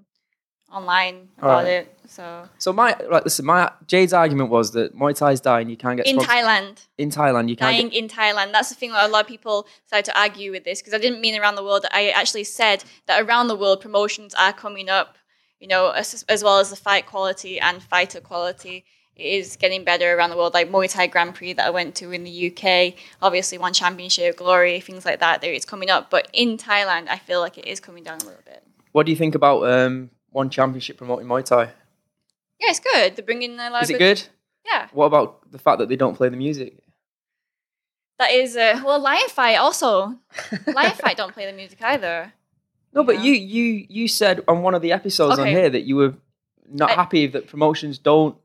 online about right. it. So So my like, listen, my Jade's argument was that Muay Thai's dying. You can't get in sponsor- Thailand. in Thailand. You can't dying get. in Thailand. That's the thing that a lot of people started to argue with this because I didn't mean around the world. I actually said that around the world promotions are coming up, you know, as, as well as the fight quality and fighter quality. Is getting better around the world, like Muay Thai Grand Prix that I went to in the UK. Obviously, one championship, glory, things like that. There, it's coming up. But in Thailand, I feel like it is coming down a little bit. What do you think about um, one championship promoting Muay Thai? Yeah, it's good. They're bringing a lot Is it good? Yeah, What about the fact that they don't play the music? that is. Uh, well, Lion Fight also. Lion Fight don't play the music either. No, but Yeah. you you you said on one of the episodes on here that you were not I- happy that promotions don't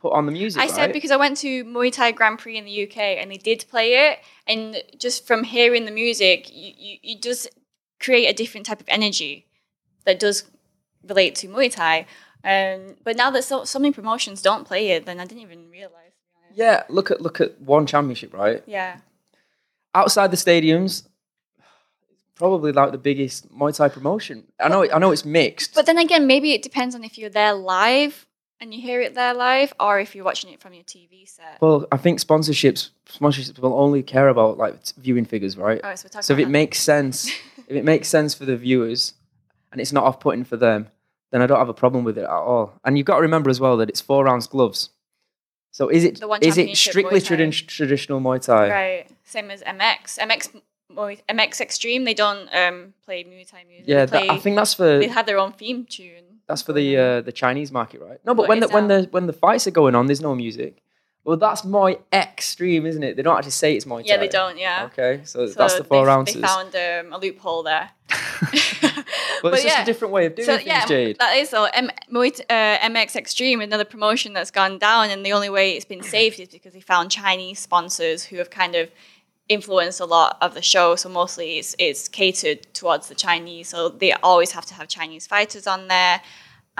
put on the music. I said because I went to Muay Thai Grand Prix in the UK and they did play it, and just from hearing the music, you, you, you just create a different type of energy that does relate to Muay Thai. Um, but now that so, so many promotions don't play it, then I didn't even realize. yeah, look at look at one championship, right? Yeah. Outside the stadiums, probably like the biggest Muay Thai promotion. I know, I know it's mixed. But then again, maybe it depends on if you're there live and you hear it there live, or if you're watching it from your TV set. well, I think sponsorships sponsorships will only care about like t- viewing figures, right? oh, so we're talking So if it that. makes sense, if it makes sense for the viewers, and it's not off-putting for them, then I don't have a problem with it at all. And you've got to remember as well that it's four rounds gloves. So is it is it strictly tradi- traditional Muay Thai? right, same as MX, MX, MX Extreme. They don't um, play Muay Thai music. Yeah, that, I think that's for they have their own theme tune. That's for the uh, the Chinese market, right? No, but when the when the when the fights are going on, there's no music. Well, that's Muay Extreme, isn't it? They don't actually say it's Thai. yeah, they don't. Yeah. Okay, so, So that's the four they, ounces. They found um, a loophole there. but it's just a different way of doing So things, yeah, Jade. that is so. M- uh, MX Extreme, another promotion that's gone down, and the only way it's been saved is because they found Chinese sponsors who have kind of influenced a lot of the show. So mostly it's it's catered towards the Chinese. So they always have to have Chinese fighters on there,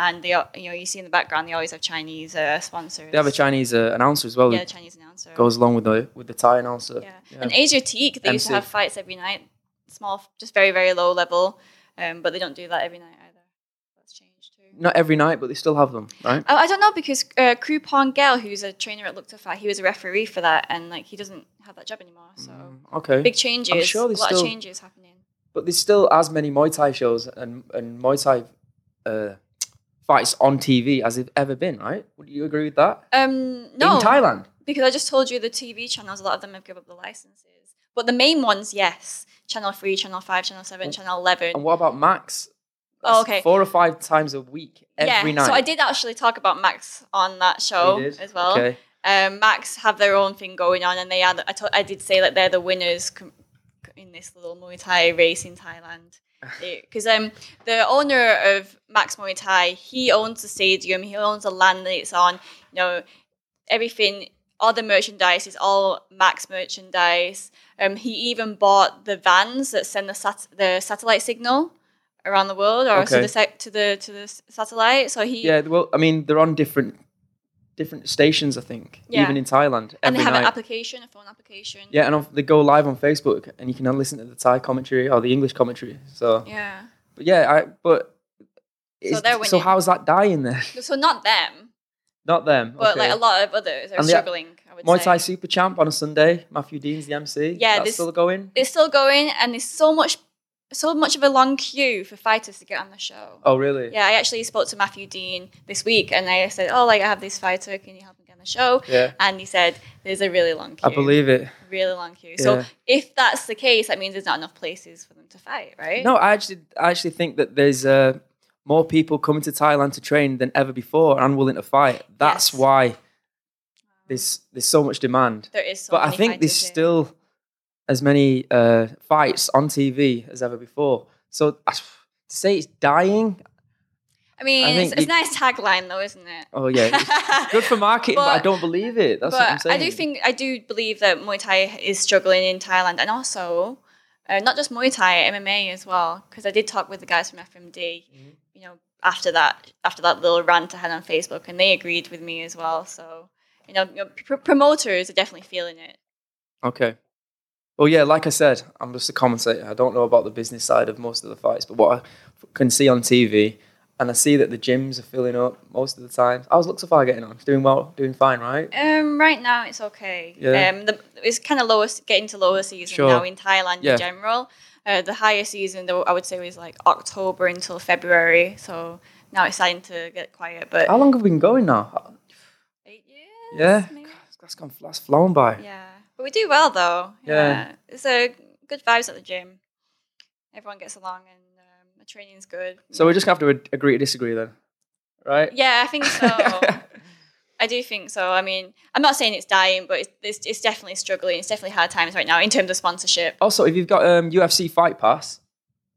and they are- you know you see in the background they always have Chinese uh, sponsors. They have a Chinese uh, announcer as well. yeah, Chinese announcer. goes along with the with the Thai announcer. Yeah. And Asia Teak, they used to have fights every night, small, just very, very low level, um, but they don't do that every night either. That's changed too. Not every night, but they still have them, right? Oh, I don't know because uh, Krupon Gel, who's a trainer at Fight, he was a referee for that, and like he doesn't have that job anymore. So Okay. big changes. I'm sure there's a lot still- of changes happening. But there's still as many Muay Thai shows and, and Muay Thai uh, fights on TV as there've ever been, right? Would you agree with that? Um, no, In Thailand. because I just told you the TV channels, a lot of them have given up the licenses, but the main ones, yes, Channel Three, Channel Five, Channel Seven, Channel Eleven. And what about Max? Oh, okay. Four or five times a week, every yeah, night. so I did actually talk about Max on that show Oh, did? as well. Okay. um, Max have their own thing going on, and they are. I, to- I did say that they're the winners in this little Muay Thai race in Thailand. Because um, the owner of Max Muay Thai, he owns the stadium, he owns the land that it's on. You know, everything, all the merchandise is all Max merchandise. Um, he even bought the vans that send the sat- the satellite signal around the world, or to the sa- to the to the satellite. So he Yeah, well, I mean, they're on different different stations, I think, Yeah. even in Thailand. and they have an application, a phone application. Yeah, and they go live on Facebook, and you can listen to the Thai commentary or the English commentary. So, Yeah. but yeah, I but they're so how's that dying then? So not them, Not them, but okay. like a lot of others are And the- struggling. I would Muay say Thai Super Champ on a Sunday. Matthew Dean's the MC. Yeah, that's this- still going. it's still going, and there's so much, so much of a long queue for fighters to get on the show. Oh, really? Yeah, I actually spoke to Matthew Dean this week, and I said, "Oh, like I have this fighter, can you help me get on the show?" Yeah, And he said, "There's a really long queue. I believe it. really long queue. So if that's the case, that means there's not enough places for them to fight, right? No, I actually, I actually think that there's uh, more people coming to Thailand to train than ever before and willing to fight. That's Yes. why there's there's so much demand. there is. So but I think there's still as many uh, fights on TV as ever before. So to say it's dying, I mean, I it's, it's a nice tagline, though, isn't it? oh yeah, good for marketing, but, I don't believe it. That's what I'm saying. I do think I do believe that Muay Thai is struggling in Thailand, and also uh, not just Muay Thai, MMA as well. Because I did talk with the guys from FMD, Mm-hmm. you know, after that after that little rant I had on Facebook, and they agreed with me as well. So you know, you know pr- promoters are definitely feeling it. Okay. Well, yeah, like I said, I'm just a commentator. I don't know about the business side of most of the fights, but what I can see on TV, and I see that the gyms are filling up most of the time. How's Luxify getting on? It's doing well, doing fine, right? Um, right now it's okay. Yeah. Um, the, it's kind of lower, getting to lower season Sure. now in Thailand Yeah. in general. Uh, the higher season, though, I would say was like October until February. So now it's starting to get quiet. But How long have we been going now? eight years. Yeah, maybe? that's gone, that's flown by. Yeah, but we do well though. Yeah. it's a good vibes at the gym. Everyone gets along, and um, the training's good. So we're just gonna have to agree to disagree then, right? Yeah, I think so. I do think so. I mean, I'm not saying it's dying, but it's, it's, it's definitely struggling. It's definitely hard times right now in terms of sponsorship. also, if you've got um, UFC Fight Pass,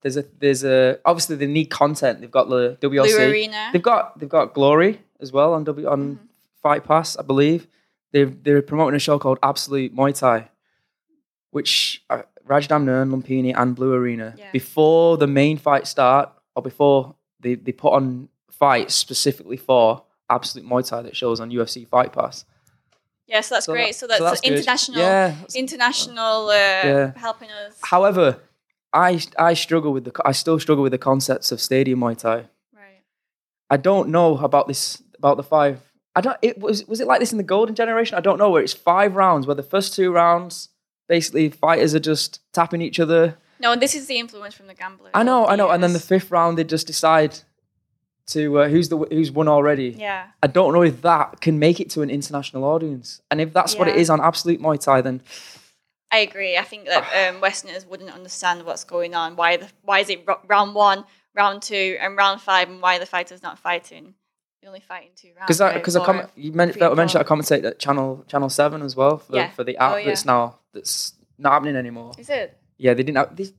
there's a there's a obviously they need content. They've got the WLC. Blue Arena. They've got they've got Glory as well on W on Mm-hmm. Fight Pass, I believe. They're they're promoting a show called Absolute Muay Thai, which uh, Rajadamnern, Lumpini, and Blue Arena Yeah. before the main fight start or before they, they put on fights specifically for Absolute Muay Thai that shows on UFC Fight Pass. Yeah, so that's So great. that- so that's, so that's international, Yeah. that's- international uh, Yeah. helping us. However, I I struggle with the I still struggle with the concepts of stadium Muay Thai. Right. I don't know about this about the five. I don't. It was was it like this in the golden generation? I don't know. Where it's five rounds, where the first two rounds basically fighters are just tapping each other. No, and this is the influence from the gamblers. I know, I know. And then the fifth round, they just decide to uh, who's the who's won already. yeah, I don't know if that can make it to an international audience, and if that's what it is on Absolute Muay Thai, then I agree. I think that um, Westerners wouldn't understand what's going on. Why the why is it round one, round two, and round five, and why the fighter's not fighting? You're only fighting two rounds. because right? because I comment, you meant, three and mentioned I commentate at channel channel seven as well for, Yeah. for the app Oh, yeah. that's now that's not happening anymore. Is it? Yeah, they didn't have this,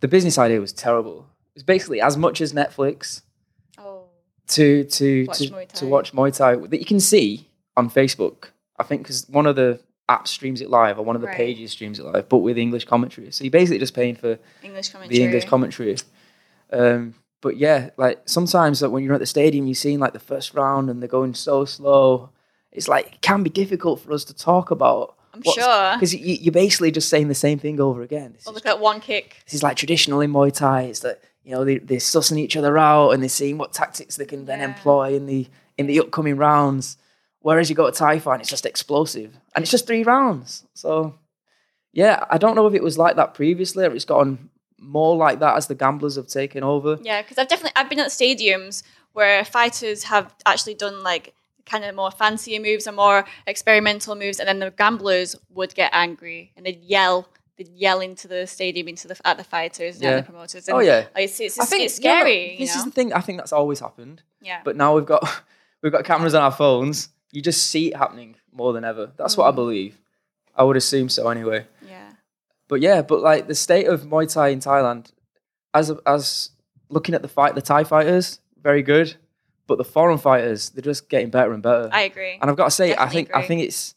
the business idea was terrible. It's basically as much as Netflix Oh, to to Watch to, to watch Muay Thai that you can see on Facebook. I think because one of the apps streams it live or one of the Right. pages streams it live, but with English commentary. So you're basically just paying for English commentary. the English commentary. Um, but yeah, like sometimes like, when you're at the stadium, you're seeing like the first round and they're going so slow. It's like it can be difficult for us to talk about. I'm sure. because you, you're basically just saying the same thing over again. This, Well, look at one kick. this is like traditional in Muay Thai. It's that you know they, they're sussing each other out and they're seeing what tactics they can then Yeah. employ in the in the upcoming rounds. Whereas you go to Thai fight, it's just explosive and it's just three rounds. So yeah, I don't know if it was like that previously or it's gotten more like that as the gamblers have taken over. Yeah, because I've definitely I've been at stadiums where fighters have actually done like kind of more fancier moves or more experimental moves, and then the gamblers would get angry and they'd yell, they'd yell into the stadium, into the at the fighters and Yeah. the promoters. And Oh yeah, it's, it's, I think it's yeah, scary. this you is the thing. I think that's always happened. yeah, But now we've got we've got cameras on our phones. You just see it happening more than ever. That's what I Mm. believe. I would assume so anyway. But yeah, but like the state of Muay Thai in Thailand, as as looking at the fight, the Thai fighters very good, but the foreign fighters they're just getting better and better. I agree. and I've got to say, I definitely think I think it's.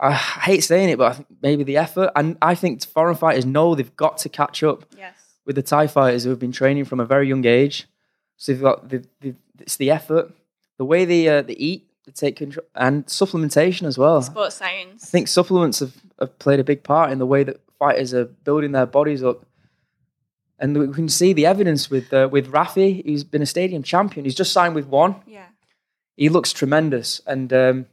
I hate saying it, but I think maybe the effort, and I think foreign fighters know they've got to catch up Yes, with the Thai fighters who have been training from a very young age. So they've got the, the it's the effort, the way they uh, they eat, take control, and supplementation as well. sports science. I think supplements have, have played a big part in the way that fighters are building their bodies up. And we can see the evidence with uh, with Rafi. He's been a stadium champion. He's just signed with one. yeah, He looks tremendous. And um,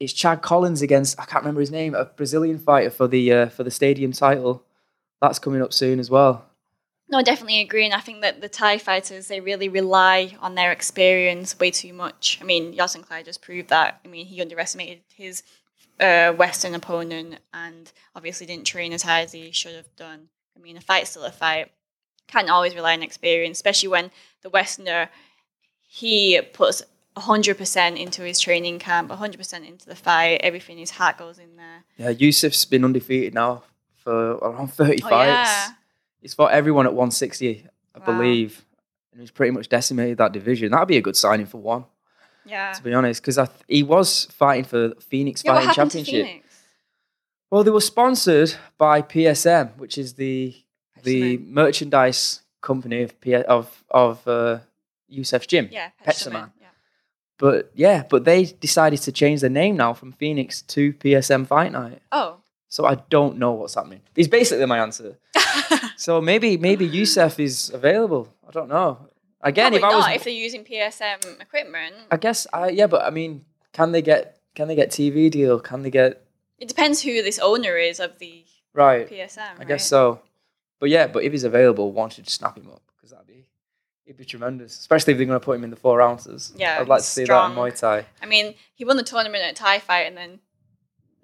it's Chad Collins against I can't remember his name, a Brazilian fighter for the uh, for the stadium title. That's coming up soon as well. No, I definitely agree, and I think that the Thai fighters they really rely on their experience way too much. I mean, Yodsanklai just proved that. I mean, he underestimated his uh, Western opponent, and obviously didn't train as hard as he should have done. I mean, a fight's still a fight. Can't always rely on experience, especially when the Westerner he puts hundred percent into his training camp, hundred percent into the fight. Everything, his heart goes in there. Yeah, Yusuf's been undefeated now for around 30 Oh, fights. yeah. He's fought everyone at 160, I Wow. believe. And he's pretty much decimated that division. That'd be a good signing for one, Yeah. to be honest, because th- he was fighting for Phoenix Yeah, what Fighting to Championship. Phoenix? Well, they were sponsored by PSM, which is the the merchandise company of P- of of uh, Yusuf's gym. Yeah. Pepsodent, Yeah. But yeah, but they decided to change their name now from Phoenix to PSM Fight Night. Oh. So I don't know what's happening. He's basically my answer. So maybe maybe Yusuf is available. I don't know. Again, Probably if I was, not if they're using PSM equipment. I guess I yeah, but I mean, can they get can they get TV deal? Can they get It depends who this owner is of the right? PSM. I guess so. But yeah, but if he's available, one should snap him up because that'd be it'd be tremendous. Especially if they're going to put him in the four ounces. Yeah, I'd like to see strong. that in Muay Thai. I mean, he won the tournament at Thai Fight, and then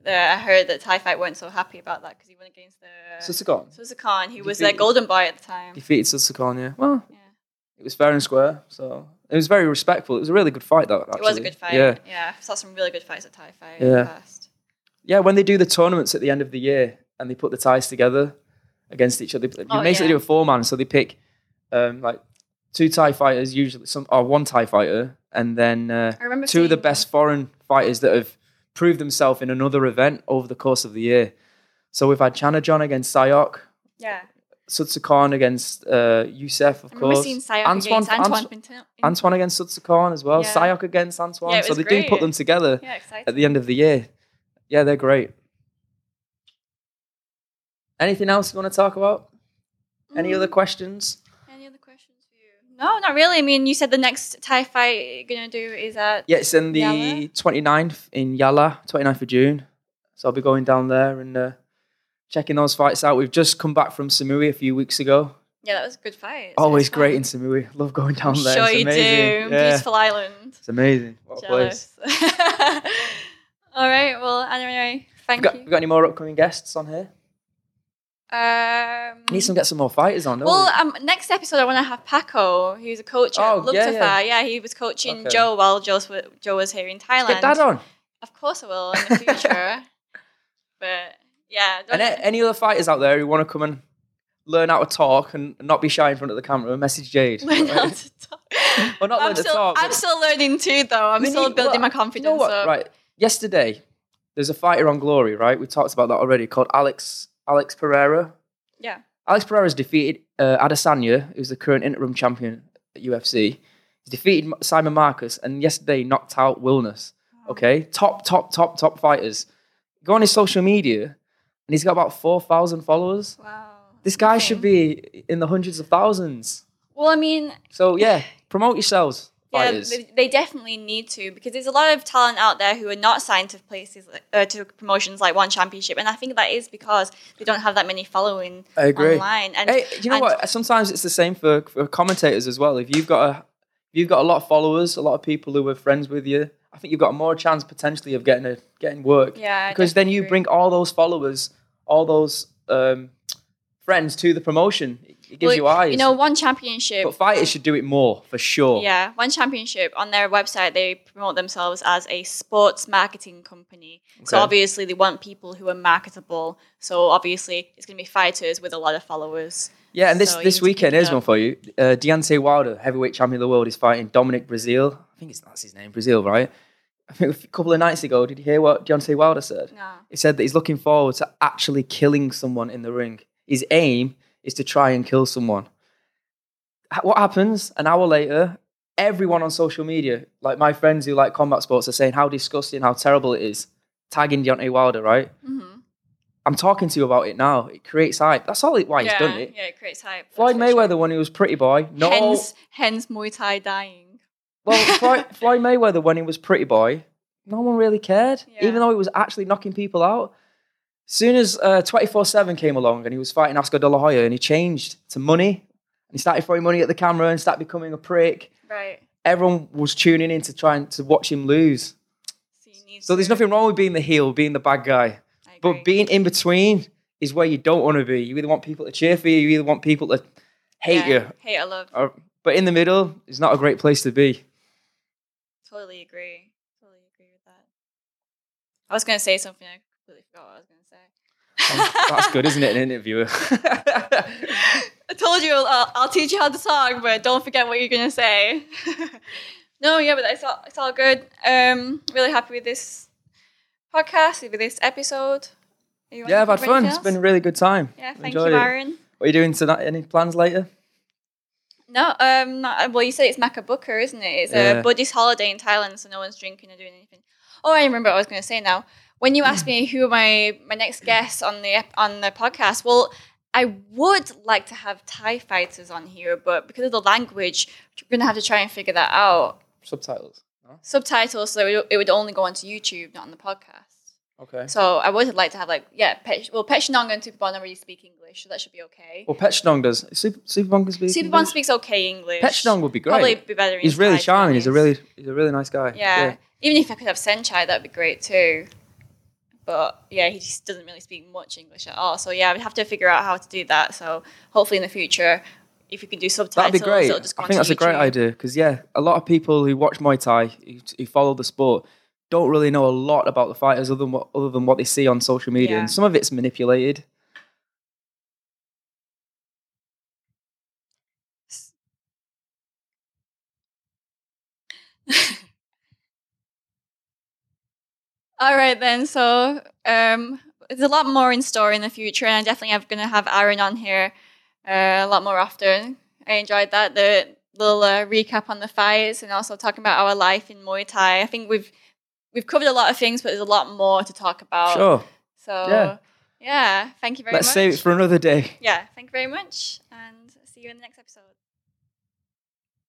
the, I heard that Thai Fight weren't so happy about that because he went against the Sudsakorn Sudsakorn, who was their golden boy at the time. defeated Sudsakorn. Yeah, well, Yeah. it was fair and square. So it was very respectful. It was a really good fight, though. It was a good fight. Yeah, yeah. I saw some really good fights at Thai Fight in Yeah. past. yeah. When they do the tournaments at the end of the year and they put the ties together against each other, you Oh, basically yeah. do a four man. So they pick um, like two Thai fighters, usually some or one Thai fighter, and then uh, two of the best foreign fighters that have proved themselves in another event over the course of the year. So we've had Chanajon against Saiyok, Yeah, Sudsakorn against uh, Youssef, of I course. seeing Saiyok Antoine- against Antoine. Anto- Pinto- Antoine against Sudsakorn as well. Yeah. Saiyok against Antoine. Yeah, so they do put them together Yeah, at the end of the year. Yeah, they're great. Anything else you want to talk about? Any other questions? Any other questions for you? No, not really. I mean, you said the next Thai fight you're gonna do is at Yeah, it's in the Yala? 29th in Yala, 29th of June. So I'll be going down there and uh, checking those fights out. We've just come back from Samui a few weeks ago. yeah, that was a good fight. It's Always great in Samui. Love going down I'm there. sure it's you amazing. do. Yeah, Beautiful island. it's amazing. What a place. All right. Well, anyway, thank We got, you. we got any more upcoming guests on here? Um, Need some get some more fighters on. well, we? um, next episode I want to have Paco, who's a coach at Oh, Luktafa. yeah, Yeah, yeah. he was coaching Okay. Joe while Joe's, Joe was here in Thailand. Get Dad on. Of course I will in the future. but yeah, And a- any other fighters out there who want to come and learn how to talk and not be shy in front of the camera, message Jade. learn how to talk. Well, not I'm learn to still, talk, I'm still learning too, though. I'm still need- building well, my confidence You know. Right. Yesterday, there's a fighter on Glory, right? We talked about that already, called Alex Alex Pereira. Yeah. Alex Pereira's defeated uh, Adesanya, who's the current interim champion at UFC. He's defeated Simon Marcus, and yesterday knocked out Wilnis. Okay, top, top, top, top fighters. Go on his social media, and he's got about four thousand followers. Wow. This guy Okay. should be in the hundreds of thousands. Well, I mean, So yeah, promote yourselves, yeah, they, they definitely need to because there's a lot of talent out there who are not signed to places uh, to promotions like One Championship, and I think that is because they don't have that many following I agree. online. And Hey, you know and- what? Sometimes it's the same for, for commentators as well. If you've got a, if you've got a lot of followers, a lot of people who are friends with you, I think you've got more chance potentially of getting a getting work. Yeah, because then you agree. bring all those followers, all those um, friends to the promotion. It, gives Well, you eyes. You know, One Championship. but fighters should do it more for sure. Yeah, One Championship on their website they promote themselves as a sports marketing company. So obviously they want people who are marketable. So obviously it's going to be fighters with a lot of followers. Yeah, and this, So this weekend, keep it here's up. one for you. Uh, Deontay Wilder, heavyweight champion of the world, is fighting Dominic Breazeale. I think it's that's his name, Breazeale, right? I think a couple of nights ago, did you hear what Deontay Wilder said? No. He said that he's looking forward to actually killing someone in the ring. His aim is to try and kill someone. What happens an hour later? Everyone on social media, like my friends who like combat sports, are saying how disgusting, how terrible it is. Tagging Deontay Wilder, right? hmm I'm talking to you about it now. It creates hype. That's all it, why yeah, he's done it. Yeah, it creates hype. Floyd Mayweather, sure. when he was pretty boy, no. Hence, hence Muay Thai dying. Well, Floyd, Floyd Mayweather, when he was pretty boy, no one really cared, Yeah. even though he was actually knocking people out. Soon as uh, 24-7 came along and he was fighting Oscar De La Hoya and he changed to money and he started throwing money at the camera and started becoming a prick, Right. everyone was tuning in to try and to watch him lose. So, So there's nothing wrong with being the heel, being the bad guy. But being in between is where you don't want to be. You either want people to cheer for you, you either want people to hate Yeah, you. Hate or love. Or, but in the middle is not a great place to be. Totally agree. Totally agree with that. I was going to say something. I completely forgot what I was going to say. That's good, isn't it? An interviewer. I told you I'll, I'll teach you how to talk, but don't forget what you're gonna say. no, yeah, but it's all it's all good. Um, really happy with this podcast, with this episode. Yeah, I've had fun. anything It's else? been a really good time. yeah. Thank Enjoyed you, it. Arran. What are you doing tonight? Any plans later? No, um, not, well, you said it's Makha Bucha, isn't it? It's Yeah. a Buddhist holiday in Thailand, so no one's drinking or doing anything. Oh, I remember what I was going to say now. When you asked me who are my my next guests on the on the podcast, well, I would like to have Thai fighters on here, but because of the language, we're going to have to try and figure that out. Subtitles. No? Subtitles, so it would- it would only go onto YouTube, not on the podcast. Okay. So I would like to have like yeah, Pech, well, Pechinong and Superbon already speak English, so that should be okay. Well, Petchnong does. Super, Superbong can speak. Superbon English? speaks okay English. Petchnong would be great. Probably be better. he's really charming. He's a really, he's a really nice guy. Yeah. Even if I could have Saenchai, that'd be great too. But yeah, he just doesn't really speak much English at all. So yeah, we'd have to figure out how to do that. So hopefully in the future, if we can do subtitles, That'd be great. I think that's a great idea because yeah, a lot of people who watch Muay Thai, who, who follow the sport, don't really know a lot about the fighters other than what other than what they see on social media, Yeah. and some of it's manipulated. All right then. So um, there's a lot more in store in the future, and I definitely am going to have Arran on here uh, a lot more often. I enjoyed that the little uh, recap on the fights, and also talking about our life in Muay Thai. I think we've we've covered a lot of things, but there's a lot more to talk about. Sure. So Yeah. Yeah, thank you very much. Let's much. save it for another day. yeah, thank you very much, and see you in the next episode.